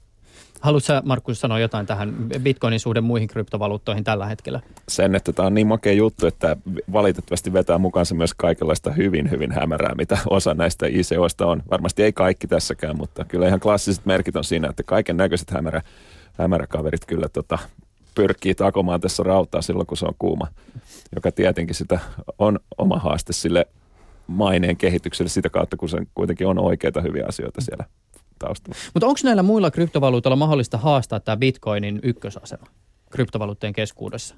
Haluatko Markus sanoa jotain tähän Bitcoinin suhde muihin kryptovaluuttoihin tällä hetkellä? Sen, että tämä on niin makea juttu, että valitettavasti vetää mukaansa myös kaikenlaista hyvin, hyvin hämärää, mitä osa näistä ICOista on. Varmasti ei kaikki tässäkään, mutta kyllä ihan klassiset merkit on siinä, että kaiken näköiset hämärä, hämäräkaverit kyllä tota, pyrkii takomaan tässä rautaa silloin, kun se on kuuma, joka tietenkin sitä on oma haaste sille maineen kehitykselle sitä kautta, kun se kuitenkin on oikeita hyviä asioita siellä taustalla. Mutta onko näillä muilla kryptovaluutoilla mahdollista haastaa tämä bitcoinin ykkösasema kryptovaluuttojen keskuudessa?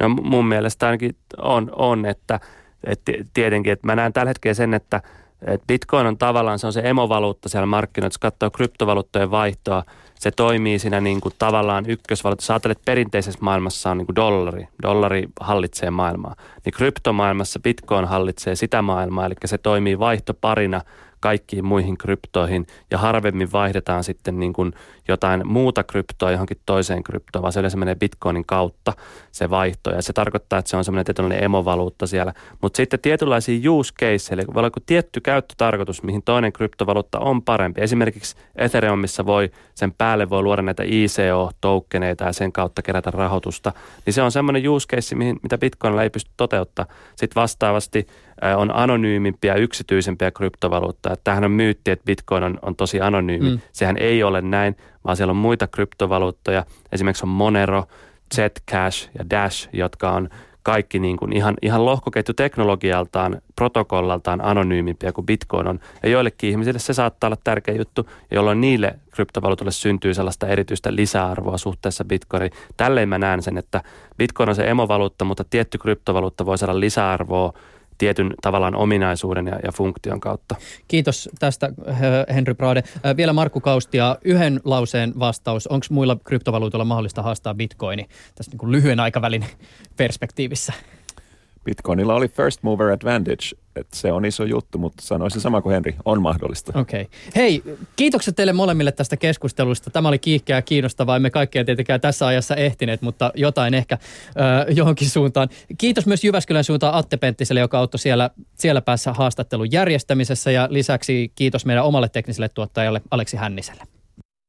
No mun mielestä ainakin on, on että, että tietenkin, että mä näen tällä hetkellä sen, että, että bitcoin on tavallaan se on se emovaluutta siellä markkinoilla, jos katsoo kryptovaluuttojen vaihtoa, se toimii siinä niin kuin tavallaan ykkösvaluutta. Sä ajattelet, että perinteisessä maailmassa on niin kuin dollari. Dollari hallitsee maailmaa. Niin kryptomaailmassa bitcoin hallitsee sitä maailmaa, eli se toimii vaihtoparina – kaikkiin muihin kryptoihin ja harvemmin vaihdetaan sitten niin kuin jotain muuta kryptoa johonkin toiseen kryptoon, vaan se yleensä menee bitcoinin kautta se vaihto ja se tarkoittaa, että se on semmoinen tietynlainen emovaluutta siellä. Mutta sitten tietynlaisia use case, eli voi olla tietty käyttötarkoitus, mihin toinen kryptovaluutta on parempi. Esimerkiksi Ethereumissa voi, sen päälle voi luoda näitä ICO-toukkeneita ja sen kautta kerätä rahoitusta, niin se on semmoinen use case, mihin, mitä Bitcoinilla ei pysty toteuttaa. Sitten vastaavasti on anonyymimpiä, yksityisempiä kryptovaluuttaa. Tämähän on myytti, että Bitcoin on, on tosi anonyymi. Mm. Sehän ei ole näin, vaan siellä on muita kryptovaluuttoja. Esimerkiksi on Monero, Zcash ja Dash, jotka on kaikki niin kuin ihan, ihan lohkoketjuteknologialtaan, protokollaltaan anonyymimpia kuin Bitcoin on. Ja joillekin ihmisille se saattaa olla tärkeä juttu, jolloin niille kryptovaluutalle syntyy sellaista erityistä lisäarvoa suhteessa Bitcoiniin. Tälleen mä näen sen, että Bitcoin on se emovaluutta, mutta tietty kryptovaluutta voi saada lisäarvoa tietyn tavallaan ominaisuuden ja, ja funktion kautta. Kiitos tästä Henry Brade. Vielä Markku Kaustia, yhden lauseen vastaus. Onko muilla kryptovaluutoilla mahdollista haastaa bitcoini tässä niin kuin lyhyen aikavälin perspektiivissä? Bitcoinilla oli first mover advantage, että se on iso juttu, mutta sanoisin sama kuin Henri, on mahdollista. Okei. Okay. Hei, kiitokset teille molemmille tästä keskustelusta. Tämä oli kiihkeä ja kiinnostavaa. Emme kaikkea tietenkään tässä ajassa ehtineet, mutta jotain ehkä äh, johonkin suuntaan. Kiitos myös Jyväskylän suuntaan Atte Penttiselle, joka auttoi siellä, siellä päässä haastattelun järjestämisessä ja lisäksi kiitos meidän omalle tekniselle tuottajalle Aleksi Hänniselle.